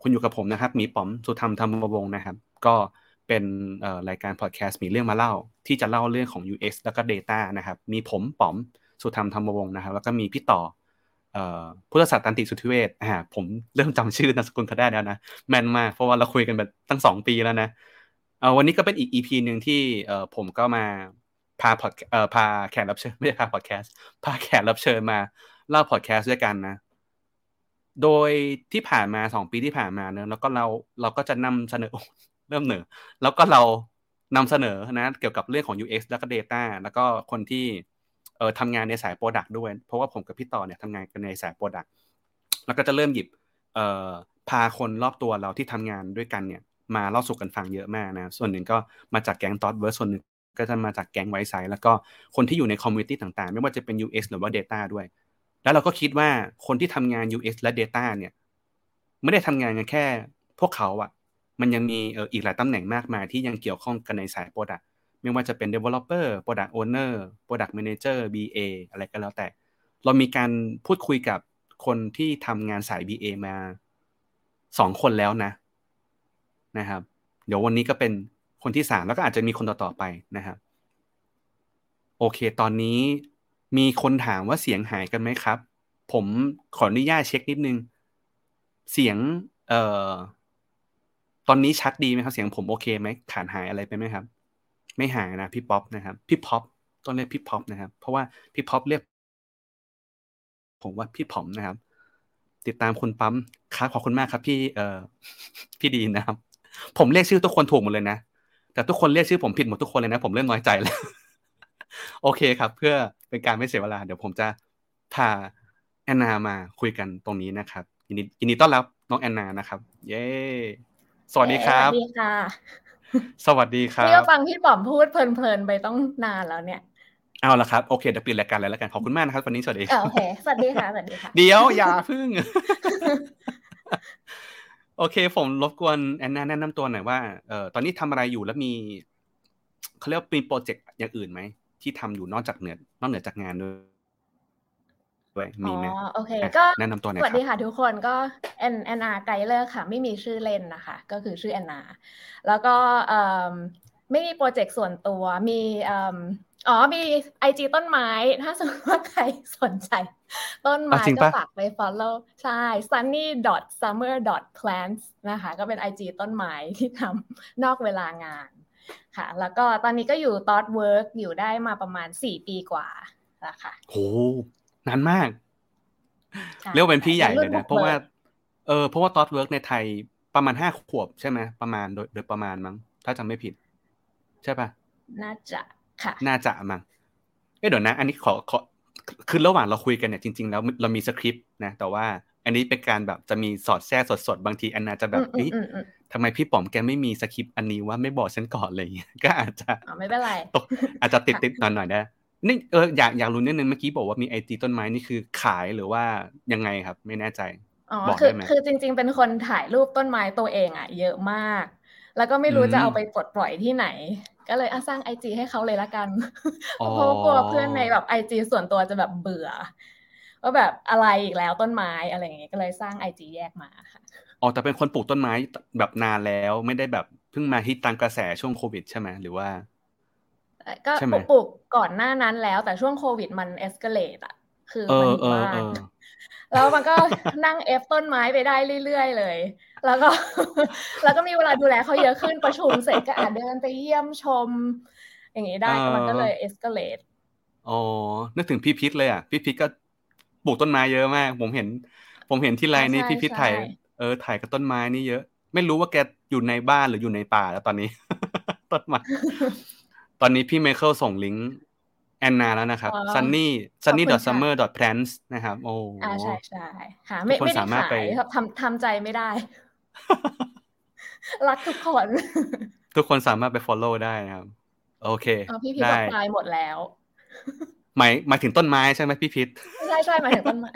คุณอยู่กับผมนะครับมีป๋อมสุธรรมธรรมวงศ์นะครับ ก็เป็นรายการพอดแคสต์มีเรื่องมาเล่า ที่จะเล่าเรื่องของ UX แล้วก็ Data นะครับ มีผมป๋อมสุธรรมธรรมวงศ์นะครับ แล้วก็มีพี่ต่อพุทธศาสตร์ตันติสุทธิเวชอ่าผมเริ่มจำชื่อนามสกุลเขาได้แล้วนะ แม่นมาก เพราะว่าเราคุยกันแบบตั้งสองปีแล้วนะเอ่อวันนี้ก็เป็นอีก EP หนึ่งที่ผมก็มาพาพอดพาแขกรับเชิญไม่ใช่พาพอดแคสต์พาแขกรับเชิญมาเล่าพอดแคสต์ด้วยกันนะ โดยที่ผ่านมาสองปีที่ผ่านมาเนอะแล้วก็เราเราก็จะนำเสนอเริ่มเหนอแล้วก็เรานำเสนอนะเกี่ยวกับเรื่องของ UX แล้วก็ Data แล้วก็คนที่เอ่อทำงานในสาย Product ด้วย เพราะว่าผมกับพี่ต่อเนี่ยทำงานกันในสาย Product แล้วก็จะเริ่มหยิบเอ่อพาคนรอบตัวเราที่ทำงานด้วยกันเนี่ย มาเล่าสู่กันฟังเยอะมากนะ ส่วนหนึ่งก็มาจากแก๊ง t อ o เวิร์ส่วนหนึ่งก็จะมาจากแก๊งไวซ์ไซแล้วก็คนที่อยู่ในคอมมูนิตี้ต่างๆ ไม่ว่าจะเป็น UX หรือว่า Data ด้วย แล้วเราก็คิดว่าคนที่ทำงาน UX และ Data เนี่ย ไม่ได้ทำงานกันแค่พวกเขาอะมันยังมีเอออีกหลายตำแหน่งมากมายที่ยังเกี่ยวข้องกันในสาย Product ไม่ว่าจะเป็น Developer Product Owner Product Manager BA อะไรก็แล้วแต่ เรามีการพูดคุยกับคนที่ทำงานสาย BA มาสองคนแล้วนะ นะครับ เดี๋ยววันนี้ก็เป็นคนที่สามแล้วก็อาจจะมีคนต่อๆไปนะครับ โอเค ตอนนี้ มีคนถามว่าเสียงหายกันไหมครับ ผมขออนุญาตเช็คนิดนึง เสียง เอ่อ ตอนนี้ชัดดีไหมครับ เสียงผมโอเคไหมขาดหายอะไรไปไหมครับ ไม่หายนะพี่ป๊อปนะครับ พี่ป๊อปต้องเรียกพี่ป๊อปนะครับ เพราะว่าพี่ป๊อปเรียก ผมว่าพี่ผอมนะครับ ติดตามคุณปั๊มครับขอบคุณมากครับ พี่เอ่อพี่ดีนะครับ ผมเรียกชื่อทุกคนถูกหมดเลยนะแต่ทุกคนเรียกชื่อผมผิดหมดทุกคนเลยนะ ผมเริ่มน้อยใจแล้ว โอเคครับ เพื่อ เป็นการไม่เสียเวลา เดี๋ยวผมจะพาแอนนามาคุยกันตรงนี้นะครับยินดียินดีต้อนรับน้องแอนนานะครับ เย้สวัสดีครับ สวัสดีค่ะ สวัสดีครันี่ก็บฟังพี่ป๋อมพูดเพลินๆไปต้องนานแล้วเนี่ยเอาละครับโอเคเดี๋ยวปิดรายการเลยแล้วกันขอบคุณมากนะครับวันนี้สวัสดีเออโอเคสวัสดีค่ะสวัสดีค่ะเดี๋ยวอย่าพึ่ง โอเค ผมรบกวนแอนนาแนะนำตัวหน่อยว่าเอ่อตอนนี้ทำอะไรอยู่แล้วมีเขาเรียกว่ามีโปรเจกต์อย่างอื่นไหม ที่ทำอยู่นอกจากเหนือนอกเหนือจากงานด้วยด้วยมีไหมอ๋อโอเคอะก็แนะนำตัวหน่อยสวัสดีครับค่ะทุกคนก็แอนแอนนาไกเลอร์ค่ะ ไม่มีชื่อเล่นนะคะ ก็คือชื่อแอนนาแล้วก็เอ่อไม่มีโปรเจกต์ส่วนตัวมีเอ่ออ๋อมี IG ต้นไม้ ถ้าสมมติว่าใครสนใจ ต้นไม้อะจริงก็ปะฝากไป follow ใช่ sunny dot summer dot plants นะคะ ก็เป็น IG ต้นไม้ที่ทำนอกเวลางาน ค่ะ แล้วก็ตอนนี้ก็อยู่ Thoughtworks อยู่ได้มาประมาณ4ปีกว่าแล้วค่ะโหนานมากใช่เรียกว่าเป็นพี่ใหญ่เลยรุ่นะบุกเพราะว่าบิกเออเพราะว่าตอ t เวิร์กในไทยประมาณห้าขวบใช่ไหมประมาณโดยโดยประมาณมั้ง ถ้าจำไม่ผิด ใช่ปะน่าจะค่ะ น่าจะมั้งเอ้ยเดี๋ยวนะ อันนี้ขอขอคือระหว่างเราคุยกันเนี่ยจริงๆแล้วเรามีสคริปต์นะแต่ว่าอันนี้เป็นการแบบจะมีสอดแทรกสดๆ บางทีอันนาจะแบบ อืมเอ้ยอืมอืมทำไมพี่ป๋อมแกไม่มีสคริปต์อันนี้ว่าไม่บอกฉันก่อนอะไรอย่างเงี้ยก็อาจจะอ๋อไม่เป็นไรตกอาจจะติดติดหน่อยหน่อยๆนะนี่เอออยากอยากรู้นิดนึงเมื่อกี้บอกว่ามีไอจีต้นไม้นี่คือขายหรือว่ายังไงครับ ไม่แน่ใจอ๋อบอกคือได้ไหมคือจริง ๆ เป็นคนถ่ายรูปต้นไม้ตัวเองอะ เยอะมาก แล้วก็ไม่รู้อืมจะเอาไปปลดปล่อยที่ไหน ก็เลยอะสร้างไอจีให้เขาเลยละกันอ๋อเพราะว่ากลัวเพื่อนในแบบไอจีส่วนตัวจะแบบเบื่อว่าแบบอะไรอีกแล้วต้นไม้อะไรอย่างเงี้ยก็เลยสร้างไอจีแยกมาค่ะ อ๋อแต่เป็นคนปลูกต้นไม้แบบนานแล้ว ไม่ได้แบบเพิ่งมาฮิตตามกระแสช่วงโควิด ใช่ไหมหรือว่า ก็ใช่ไหมปลูกก่อนหน้านั้นแล้ว แต่ช่วงโควิดมันเอ็กซ์เกเลตอะคือเอมันออยู่เออบ้าเอนอแล้วมันก็นั่งเอฟต้นไม้ไปได้เรื่อยๆเลย แล้วก็ แล้วก็มีเวลาดูแลเขาเยอะขึ้นประชุมเสร็จก็อาจเดินไปเยี่ยมชม อย่างนี้ได้เออมันก็เลยเอ็กซ์เกเลตอ๋อนึกถึงพี่พิษเลยอะ พี่พิษก็ปลูกต้นไม้เยอะมาก ผมเห็น ผมเห็นที่ไลน์นี่พี่พิษถ่าย เออถ่ายกับต้นไม้นี่เยอะ ไม่รู้ว่าแกอยู่ในบ้านหรืออยู่ในป่าแล้วตอนนี้ ต้นไม้ตอนนี้พี่ไมเคิลส่งลิงก์แอนนาแล้วนะครับ sunny sunny dot summer dot plants นะครับ โอ้อ่าใช่ใช่ค่ะไม่ทุกคนไม่ได้สามารถขายไปทำทำใจไม่ได้ รักทุกคน ทุกคนสามารถไป follow ได้นะครับ โอเคพี่พีทได้ตายหมดแล้ว หมายหมายถึงต้นไม้ใช่ไหมพี่พิษใช่ใช่หมายถึงต้นไม้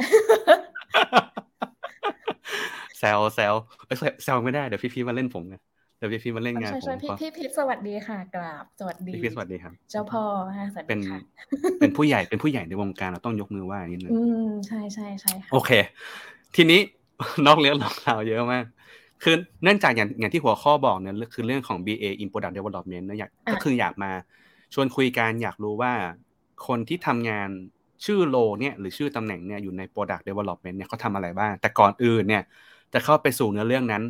แซวแซวเอ้ยแซวไม่ได้เดี๋ยวพี่พีทมาเล่นผมไงเดี๋ยวพี่พีทมาเล่นงานใช่ผมใช่พี่ขอพี่พีทสวัสดีค่ะกราบสวัสดีพี่พีทสวัสดีครับ เจ้าพ่อค่ะสวัสเป็นดีค่ะเป็นผู้ใหญ่เป็นผู้ใหญ่ในวงการเราต้องยกมือไหว้นิดนึงอืมใช่ใช่ใช่ค่ะโอเค ทีนี้นอกเรื่องนอกราวเยอะมากคือเนื่องจากอย่างอย่างที่หัวข้อบอกเนี่ยคือเรื่องของ BA in Product Development นะอยากก็คืออยากมาชวนคุยกันอยากรู้ว่าคนที่ทำงานชื่อโลเนี่ยหรือชื่อตำแหน่งเนี่ยอยู่ใน Product Development เนี่ยเขาทำอะไรบ้าง แต่ก่อนอื่นเนี่ย จะเข้าไปสู่เนื้อเรื่องนั้น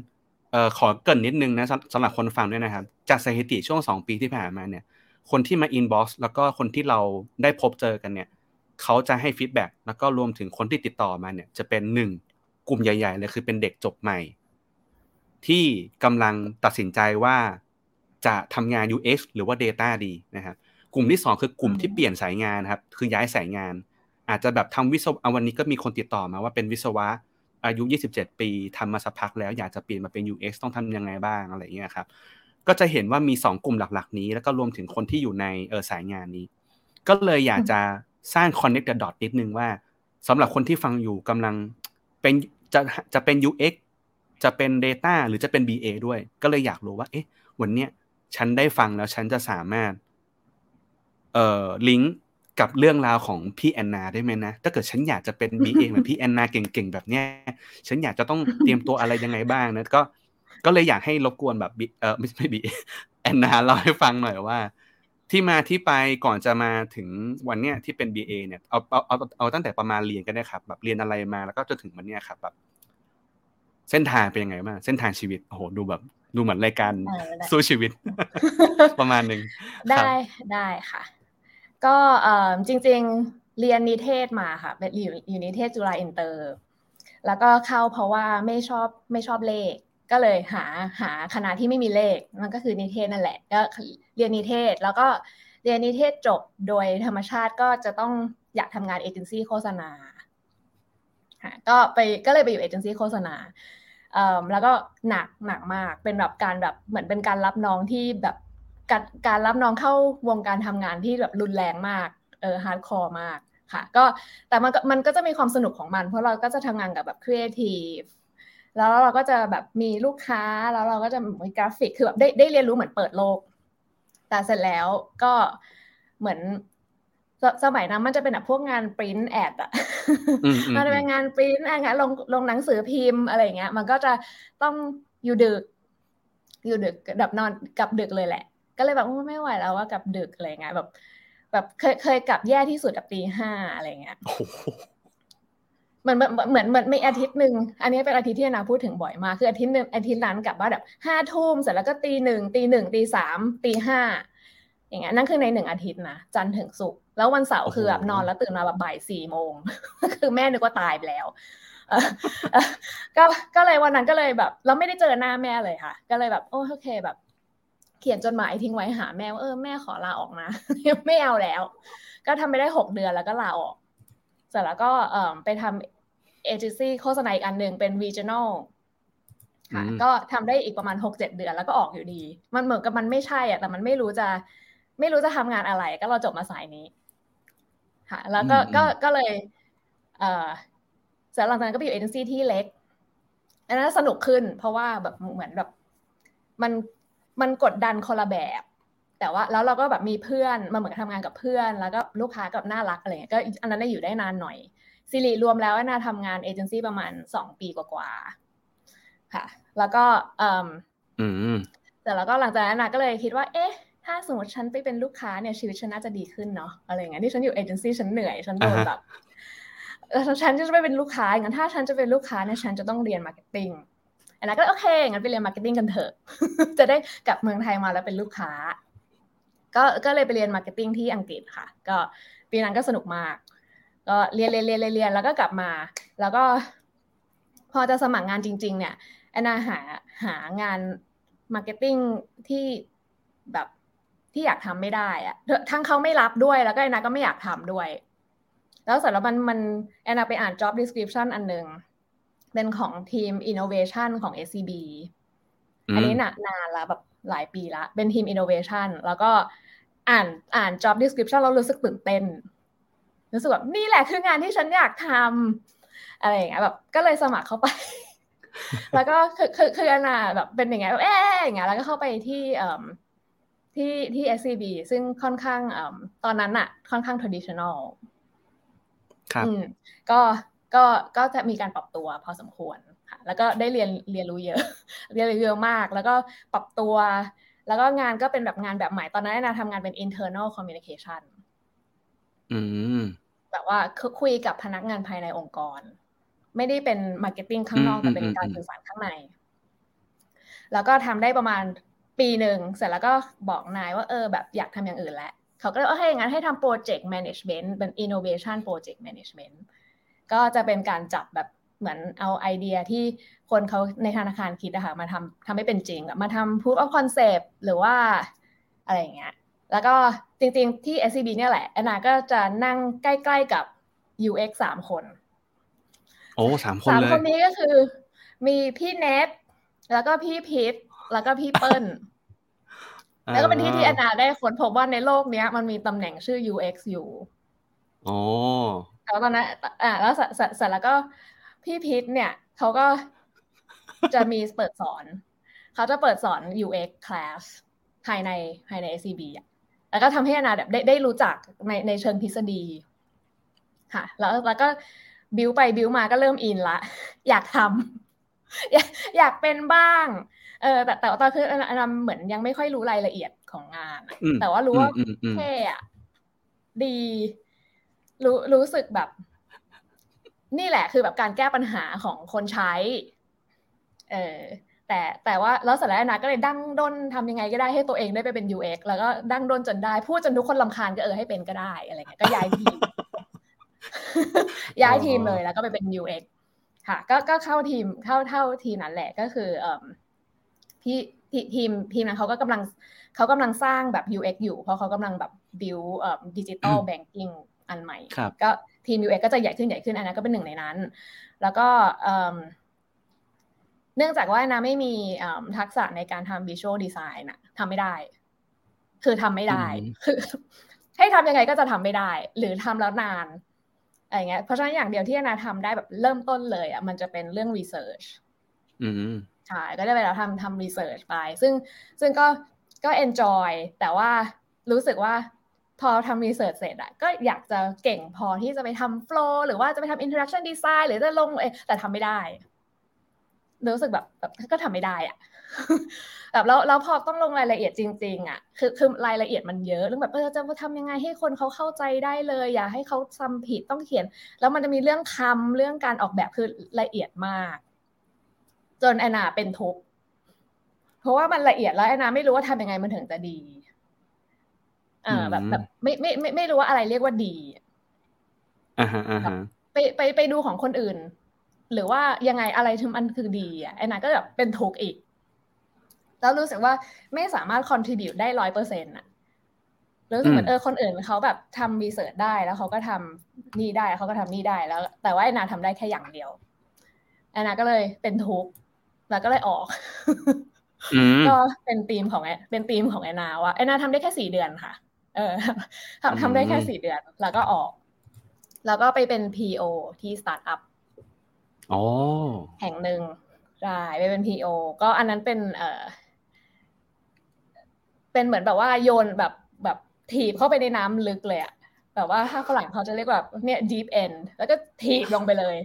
เอ่อขอเกริ่นนิดนึงนะสำหรับคนฟังด้วยนะครับ จากสถิติช่วง 2 ปีที่ผ่านมาเนี่ยคนที่มา inbox แล้วก็คนที่เราได้พบเจอกันเนี่ยเขาจะให้ feedback แล้วก็รวมถึงคนที่ติดต่อมาเนี่ยจะเป็นหนึ่งกลุ่มใหญ่ ๆ เลยคือเป็นเด็กจบใหม่ ที่กำลังตัดสินใจว่าจะทำงาน UX หรือว่า Data ดีนะครับกลุ่มที่สองคือกลุ่มที่เปลี่ยนสายงานครับคือย้ายสายงาน อาจจะแบบทำวิศวะวันนี้ก็มีคนติดต่อมาว่าเป็นวิศวะ อายุ 27 ปีทำมาสักพักแล้วอยากจะเปลี่ยนมาเป็น UX ต้องทำยังไงบ้างอะไรอย่างเงี้ยครับ ก็จะเห็นว่ามี 2 กลุ่มหลักๆ นี้ แล้วก็รวมถึงคนที่อยู่ในเออสายงานนี้ ก็เลยอยากจะสร้าง connect the dot นิดนึงว่าสำหรับคนที่ฟังอยู่กำลังเป็นจะจะเป็น UX จะเป็น Data หรือจะเป็น BA ด้วย ก็เลยอยากรู้ว่า เอ๊ะ วันเนี้ยฉันได้ฟังแล้วฉันจะสามารถเอ่อลิงก์ กับเรื่องราวของพี่แอนนาได้ไหมนะถ้าเกิดฉันอยากจะเป็น BA เหมือนพี่แอนนาเก่งๆแบบเนี้ยฉันอยากจะต้องเตรียมตัวอะไรยังไงบ้างนะก็ก็เลยอยากให้รบกวนแบบ B- เออไม่ไม่ BA แอนนาเล่าให้ฟังหน่อยว่า ที่มาที่ไปก่อนจะมาถึงวันเนี้ยที่เป็น BA เนี่ยเอาเอาเอาเอาตั้งแต่ประมาณเรียนก็ได้ครับ แบบเรียนอะไรมาแล้วก็จนถึงวันเนี้ยครับ แบบ เส้นทางเป็นยังไงบ้างเส้นทางชีวิตโอ้โหดูแบบ ดูเหมือนรายการเออได้สู้ชีวิต ประมาณหนึ่งครับได้ได้ค่ะ ก็จริงๆเรียนนิเทศมาค่ะเป็นอยู่อยู่นิเทศจุฬาอินเตอร์ แล้วก็เข้าเพราะว่าไม่ชอบไม่ชอบเลข ก็เลยหาหาคณะที่ไม่มีเลข มันก็คือนิเทศนั่นแหละก็เรียนนิเทศแล้วก็เรียนนิเทศจบโดยธรรมชาติก็จะต้องอยากทำงานเอเจนซี่โฆษณาก็ไปก็เลยไปอยู่เอเจนซี่โฆษณาแล้วก็หนักหนักมากเป็นแบบการแบบเหมือนเป็นการรับน้องที่แบบ การการรับน้องเข้าวงการทำงานที่แบบรุนแรงมากเออ hardcore มากค่ะก็แต่มันก็มันก็จะมีความสนุกของมัน เพราะเราก็จะทำงานกับแบบครีเอทีฟแล้วเราก็จะแบบมีลูกค้าแล้วเราก็จะมีกราฟิกคือแบบได้ได้เรียนรู้เหมือนเปิดโลก แต่เสร็จแล้วก็เหมือนสสมัยนั้นมันจะเป็นแบบพวกงานปริ้นแอดอะอืมอืมมันจะเป็นงานปริ้นงานลงลงหนังสือพิมพ์อะไรอย่างเงี้ย มันก็จะต้องอยู่ดึก อยู่ดึกแบบนอนกลับดึกเลยแหละ ก็เลยแบบโอ้ไม่ไหวแล้วว่ากลับดึกอะไรเงี้ยแบบ แบบเคยเคยกลับแย่ที่สุดแบบตีห้าอะไรเงี้ยโอ้โหเหมือนเหมือนเหมือนเหมือนมีอาทิตย์หนึ่งอันนี้เป็นอาทิตย์ที่นาพูดถึงบ่อยมากคืออาทิตย์หนึ่งอาทิตย์นั้นกลับบ้านแบบห้าทุ่มเสร็จแล้วก็ตีหนึ่งตีหนึ่งตีสามตีห้าอย่างเงี้ยนั่นคือในหนึ่งอาทิตย์นะจันทร์ถึงศุกร์แล้ววันเสาร์คือแบบนอนแล้วตื่นมาแบบบ่ายสี่โมงคือแม่นึกว่าตายไปแล้วเออเออก็ก็เลยวันนั้นก็เลยแบบ เราไม่ได้เจอหน้าแม่เลยค่ะ ก็เลยแบบโอ้โอเคแบบ เขียนจดหมายทิ้งไว้หาแม่ว่าเออแม่ขอลาออกนะไม่เอาแล้ว ก็ทำไปได้หกเดือนแล้วก็ลาออก เสร็จแล้วก็เอ่อไปทำเอเจนซี่โฆษณาอีกอันหนึ่งเป็น regional ค่ะอืมก็ทำได้อีกประมาณหกเจ็ดเดือนแล้วก็ออกอยู่ดี มันเหมือนกับมันไม่ใช่อะแต่มันไม่รู้จะ ไม่รู้จะทำงานอะไร ก็เราจบมาสายนี้ ค่ะ แล้วก็อืมก็ก็เลย เอ่อเสร็จหลังจากนั้นก็ไปอยู่เอเจนซี่ที่เล็กอันนั้นสนุกขึ้น เพราะว่าแบบเหมือนแบบ มัน มันกดดันคนละแบบ แต่ว่าแล้วเราก็แบบมีเพื่อนมาเหมือนทำงานกับเพื่อน แล้วก็ลูกค้ากับน่ารักอะไรเงี้ยก็อันนั้นได้อยู่ได้นานหน่อยสิริรวมแล้วนาทำงานเอเจนซี่ประมาณสองปีกว่าๆค่ะ แล้วก็เอ่มอืมแต่แล้วก็หลังจากนั้นนะก็เลยคิดว่า เอ๊ะ ถ้าสมมติฉันไปเป็นลูกค้าเนี่ยชีวิตฉันน่าจะดีขึ้นเนาะอะไรอย่างเงี้ยที่ฉันอยู่เอเจนซี่ฉันเหนื่อยฉันโดนอ่าฮะแบบเออฉันจะไม่เป็นลูกค้าอย่างนั้นถ้าฉันจะเป็นลูกค้าเนี่ยฉันจะต้องเรียน marketing อันนั้นก็โอเคงั้นไปเรียน marketing กันเถอะ จะได้กลับเมืองไทยมาแล้วเป็นลูกค้า ก็ก็เลยไปเรียน marketing ที่อังกฤษค่ะ ก็ปีนั้นก็สนุกมาก ก็เรียนเรียนเรียนเรียนแล้วก็กลับมา แล้วก็พอจะสมัครงานจริง ๆ เนี่ยแอนนาหาหางาน marketing ที่แบบที่อยากทำไม่ได้อะทั้งเขาไม่รับด้วยแล้วก็แอนนาก็ไม่อยากทำด้วย แล้วเสร็จแล้วมันมันแอนนาไปอ่าน job description อันหนึ่ง เป็นของทีม innovation ของ SCB อันนี้นานานละแบบหลายปีละ เป็นทีม innovation แล้วก็อ่านอ่าน job description เรารู้สึกตื่นเต้น รู้สึกแบบนี่แหละคืองานที่ฉันอยากทำอะไรอย่างเงี้ยแบบ ก็เลยสมัครเข้าไป แล้วก็คือคือคืออนาแบบเป็นอย่างเงี้ยแบบเอ๊ะอย่างเงี้ยแล้วก็เข้าไปที่เอ่อที่ที่ SCB ซึ่งค่อนข้างเอ่อตอนนั้นอะค่อนข้าง traditional ครับอืมก็ ก็ก็จะมีการปรับตัวพอสมควรค่ะ แล้วก็ได้เรียนเรียนรู้เยอะ เรียนรู้เยอะมาก แล้วก็ปรับตัว แล้วก็งานก็เป็นแบบงานแบบใหม่ตอนนั้นนาทำงานเป็น internal communication อืมแบบว่าคือคุยกับพนักงานภายในองค์กร ไม่ได้เป็น marketing ข้างนอกอืมแต่เป็นอืมการอืมสื่อสารข้างใน แล้วก็ทำได้ประมาณปีหนึ่งเสร็จแล้วก็บอกนายว่าเออแบบอยากทำอย่างอื่นแล้วเขาก็เลยโอเคงั้นให้ทำ project management เป็น innovation project management ก็จะเป็นการจับแบบเหมือนเอาไอเดียที่คนเขาในธนาคารคิดอะค่ะมาทำทำให้เป็นจริงอะมาทำ proof of concept หรือว่าอะไรอย่างเงี้ยแล้วก็จริงๆที่ SCB เนี่ยแหละแอนนาก็จะนั่งใกล้ๆกับ UX สามคน โอ้สามคนสามเลยคนนี้ก็คือ มีพี่เนทแล้วก็พี่พิษแล้วก็พี่เปิ้ลแล้วก็เป็นที่ที่แอนนาได้ค้นพบว่าในโลกเนี้ย มันมีตำแหน่งชื่อ UX อยู่ อ๋อ แต่ว่าตอนนั้นอ่าแล้วเสร็จเสร็จเสร็จแล้วก็พี่พิษเนี่ยเขาก็จะมีเปิดสอน เขาจะเปิดสอน UX class ภายในภายใน SCB อะแล้วก็ทำให้แอนนาแบบได้ได้รู้จักในในเชิงทฤษฎีค่ะ แล้วแล้วก็บิวไปบิวมาก็เริ่มอินละ อยากทำอยากอยากเป็นบ้าง เออแต่แต่ว่าตอนคืออันอันนั้นเหมือนยังไม่ค่อยรู้รายละเอียดของงานอะอืมแต่ว่ารู้ว่าอืมอืมเท่อะดี รู้รู้สึกแบบ นี่แหละคือแบบการแก้ปัญหาของคนใช้ เออแต่แต่ว่าแล้วเสร็จแล้วแอนนาก็เลยดั้งด้นทำยังไงก็ได้ให้ตัวเองได้ไปเป็น UX แล้วก็ดั้งด้นจนได้ พูดจนทุกคนลำคาญก็เออให้เป็นก็ได้อะไรเงี้ยก็ย้ายทีม ย้ายทีมเลยแล้วก็ไปเป็น UX ค่ะ ก็ก็เข้าทีมเข้าเท่าทีมนั้นแหละก็คือเอ่อพี่ทีทีมทีมนั้นเขาก็กำลังเขากำลังสร้างแบบ UX อยู่ เพราะเขากำลังแบบ build เอ่อดิจิตอลแบงกิ้ง อันใหม่ครับก็ทีม UX ก็จะใหญ่ขึ้นใหญ่ขึ้นอันนั้นก็เป็นหนึ่งในนั้น แล้วก็เอิ่มเนื่องจากว่านะไม่มีเอิ่มทักษะในการทำ visual design อะทำไม่ได้ คือทำไม่ได้อืมคือให้ทำยังไงก็จะทำไม่ได้ หรือทำแล้วนานอะไรเงี้ยเพราะฉะนั้นอย่างเดียวที่นาทำได้แบบเริ่มต้นเลยอะมันจะเป็นเรื่อง research อืมใช่ก็ได้เวลาทำทำ research ไป ซึ่งซึ่งก็ก็ enjoy แต่ว่ารู้สึกว่า พอทำ research เสร็จอะก็อยากจะเก่งพอที่จะไปทำ flow หรือว่าจะไปทำ interaction design หรือจะลงเอแต่ทำไม่ได้ รู้สึกแบบแบบก็ทำไม่ได้อะแบบแล้วแล้วพอต้องลงรายละเอียดจริง ๆอะคือคือรายละเอียดมันเยอะเรื่องแบบเออจะทำยังไงให้คนเขาเข้าใจได้เลย อย่าให้เขาจำผิดต้องเขียน แล้วมันจะมีเรื่องคำเรื่องการออกแบบคือละเอียดมาก จนแอนนาเป็นทุกข์เพราะว่ามันละเอียดแล้วแอนนาไม่รู้ว่าทำยังไงมันถึงจะดี ออแบบอืมแบบไม่ไม่ไม่ไม่รู้ว่าอะไรเรียกว่าดีอ่าฮะอ่าฮะไปไปไปดูของคนอื่น หรือว่ายังไงอะไรถึงมันคือดีอะแอนนาก็แบบเป็นทุกข์อีก แล้วรู้สึกว่าไม่สามารถ contribute ได้ร้อยเปอร์เซ็นต์อะรู้สึกเหมือนอืมเออคนอื่นเขาแบบทำ research ได้แล้วเขาก็ทำนี่ได้เขาก็ทำนี่ได้แล้ว แต่ว่าแอนนาทำได้แค่อย่างเดียวแอนนาก็เลยเป็นทุกข์แล้วก็เลยออกอืมก็เป็นธีมของแอนเป็นธีมของแอนนาว่าแอนนาทำได้แค่สี่เดือนค่ะ เออทำทำได้แค่อืมสี่เดือน แล้วก็ออก แล้วก็ไปเป็น PO ที่สตาร์ทอัพอ๋อแห่งหนึ่งใช่ไปเป็น PO ก็อันนั้นเป็นเออเป็นเหมือนแบบว่าโยนแบบแบบถีบเข้าไปในน้ำลึกเลยอะแบบว่าถ้าฝรั่งเขาจะเรียกแบบเนี่ย deep end แล้วก็ถีบลงไปเลย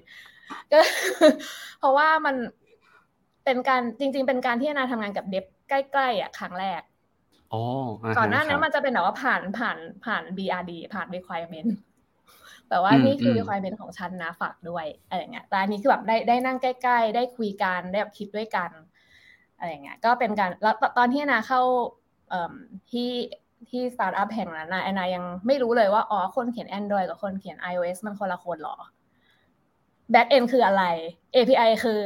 ก็เพราะว่ามันเป็นการจริง ๆ เป็นการที่แอนนาทำงานกับเด็บใกล้ๆอะครั้งแรก อ๋ออ่าฮะก่อนหน้านั้คนรับมันจะเป็นแบบว่าผ่านผ่านผ่าน BRD ผ่าน requirement แบบว่าอืมนี่คืออม requirement ของฉันนะฝากด้วยอะไรอย่างเงี้ยแต่อันนี้คือแบบได้ได้นั่งใกล้ๆ ได้คุยกันได้แบบคิดด้วยกันอะไรอย่างเงี้ยก็เป็นการแล้วตตอนที่แอนนาเข้าเอ่มที่ที่สตาร์ทอัพแห่งนั้นนะแอนนายังไม่รู้เลยว่าอ๋อคนเขียน Android กับคนเขียน iOS มันคนละคนเหรอ Back end คืออะไร API คือ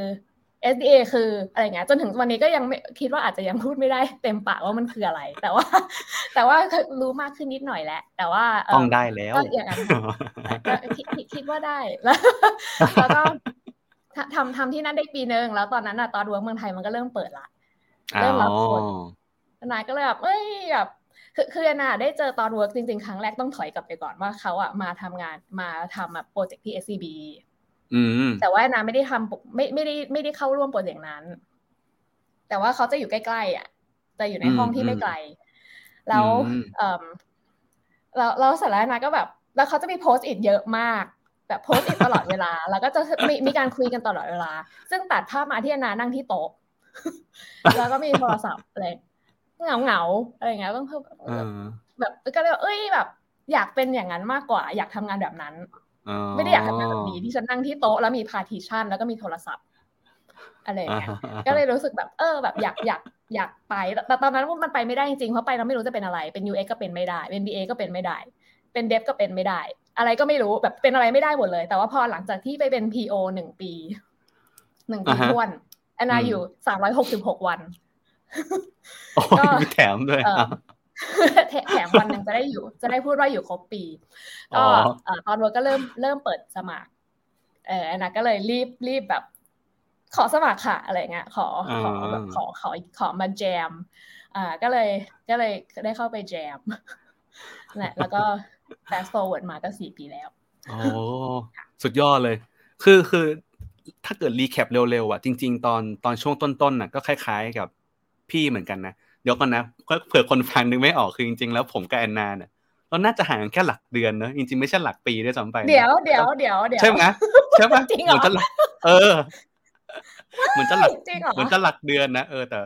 SDK คืออะไรเงี้ยจนถึงวันนี้ก็ยังไม่คิดว่าอาจจะยังพูดไม่ได้เต็มปากว่ามันคืออะไร แต่ว่า แต่ว่ารู้มากขึ้นนิดหน่อยแหละแต่ว่าเต้องได้แล้วก็อย่างนั้นก็คิดคิดคิดว่าได้แล้วแล้วก็ทำทำทำที่นั่นได้ปีนึงแล้วตอนนั้นอะ Thoughtworks เมืองไทยมันก็เริ่มเปิดละเริ่มรับคนนายก็เลยแบบเอ้ยแบบคือคือนาได้เจอ Thoughtworks จริงๆ ครั้งแรกต้องถอยกลับไปก่อนว่าเขาอะมาทำงานมาทำแบบโปรเจกต์ที่ SCB แต่ว่านาไม่ได้ทำไม่ไม่ได้ไม่ได้เข้าร่วมโปรเจกต์นั้น แต่ว่าเขาจะอยู่ใกล้ๆอะจะอยู่ในห้องที่ไม่ไกล แล้วเออแล้วแล้วสาระนาก็แบบ แล้วเขาจะมี Post-it เยอะมากแบบ Post-it ตลอดเวลา แล้วก็จะมีมีการคุยกันตลอดเวลา ซึ่งตัดภาพมาที่นานั่งที่โต๊ะแล้วก็มีโทรศัพท์อะไรเหงาเหงาอะไรเงี้ยต้องเพิ่มแบบก็เลยเอ้ยแบบ อยากเป็นอย่างนั้นมากกว่า อยากทำงานแบบนั้น ไม่ได้อยากทำงานแบบนี้ที่ฉันนั่งที่โต๊ะแล้วมี partition แล้วก็มีโทรศัพท์อะไรเงี้ยก็เลยรู้สึกแบบเออแบบอยากอยากอยากไปแต่ตอนนั้นมันไปไม่ได้จริงๆเพราะไปเราไม่รู้จะเป็นอะไร เป็น UX ก็เป็นไม่ได้ เป็น BA ก็เป็นไม่ได้ เป็นเดฟก็เป็นไม่ได้ อะไรก็ไม่รู้แบบเป็นอะไรไม่ได้หมดเลย แต่ว่าพอหลังจากที่ไปเป็น PO หนึ่งปีหนึ่งปีทวนแอนนาอยู่สามร้อยหกสิบหกวันก็แถมด้วย แถมวันหนึ่งจะได้อยู่ จะได้พูดว่าอยู่ครบปี ก็ตอนวันก็เริ่มเริ่มเปิดสมัคร เออแอนนาก็เลยรีบรีบแบบ ขอสมัครค่ะอะไรเงี้ยขอขอแบบขอขอขอมาแจม อ่าก็เลยก็เลยได้เข้าไปแจมแหละแล้วก็ fast forward มาก็สี่ปีแล้วโอ้สุดยอดเลย คือคือถ้าเกิด recap เร็วๆอะจริง ๆ ตอนตอนช่วงต้นๆน่ะก็คล้าย ๆกับพี่เหมือนกันนะ เดี๋ยวก่อนนะเผื่อคนฟังนึกไม่ออกคือจริงๆแล้วผมกับแอนนาเนี่ยเราน่าจะห่างแค่หลักเดือนเนอะจริงๆไม่ใช่หลักปีด้วยซ้ำไปเดี๋ยวเดี๋ยวเดี๋ยวเดี๋ยวใช่ไหมใช่ไหมเหมือนจะหลักเออเหมือนจะหลักเหมือนจะหลักเดือนนะเออแต่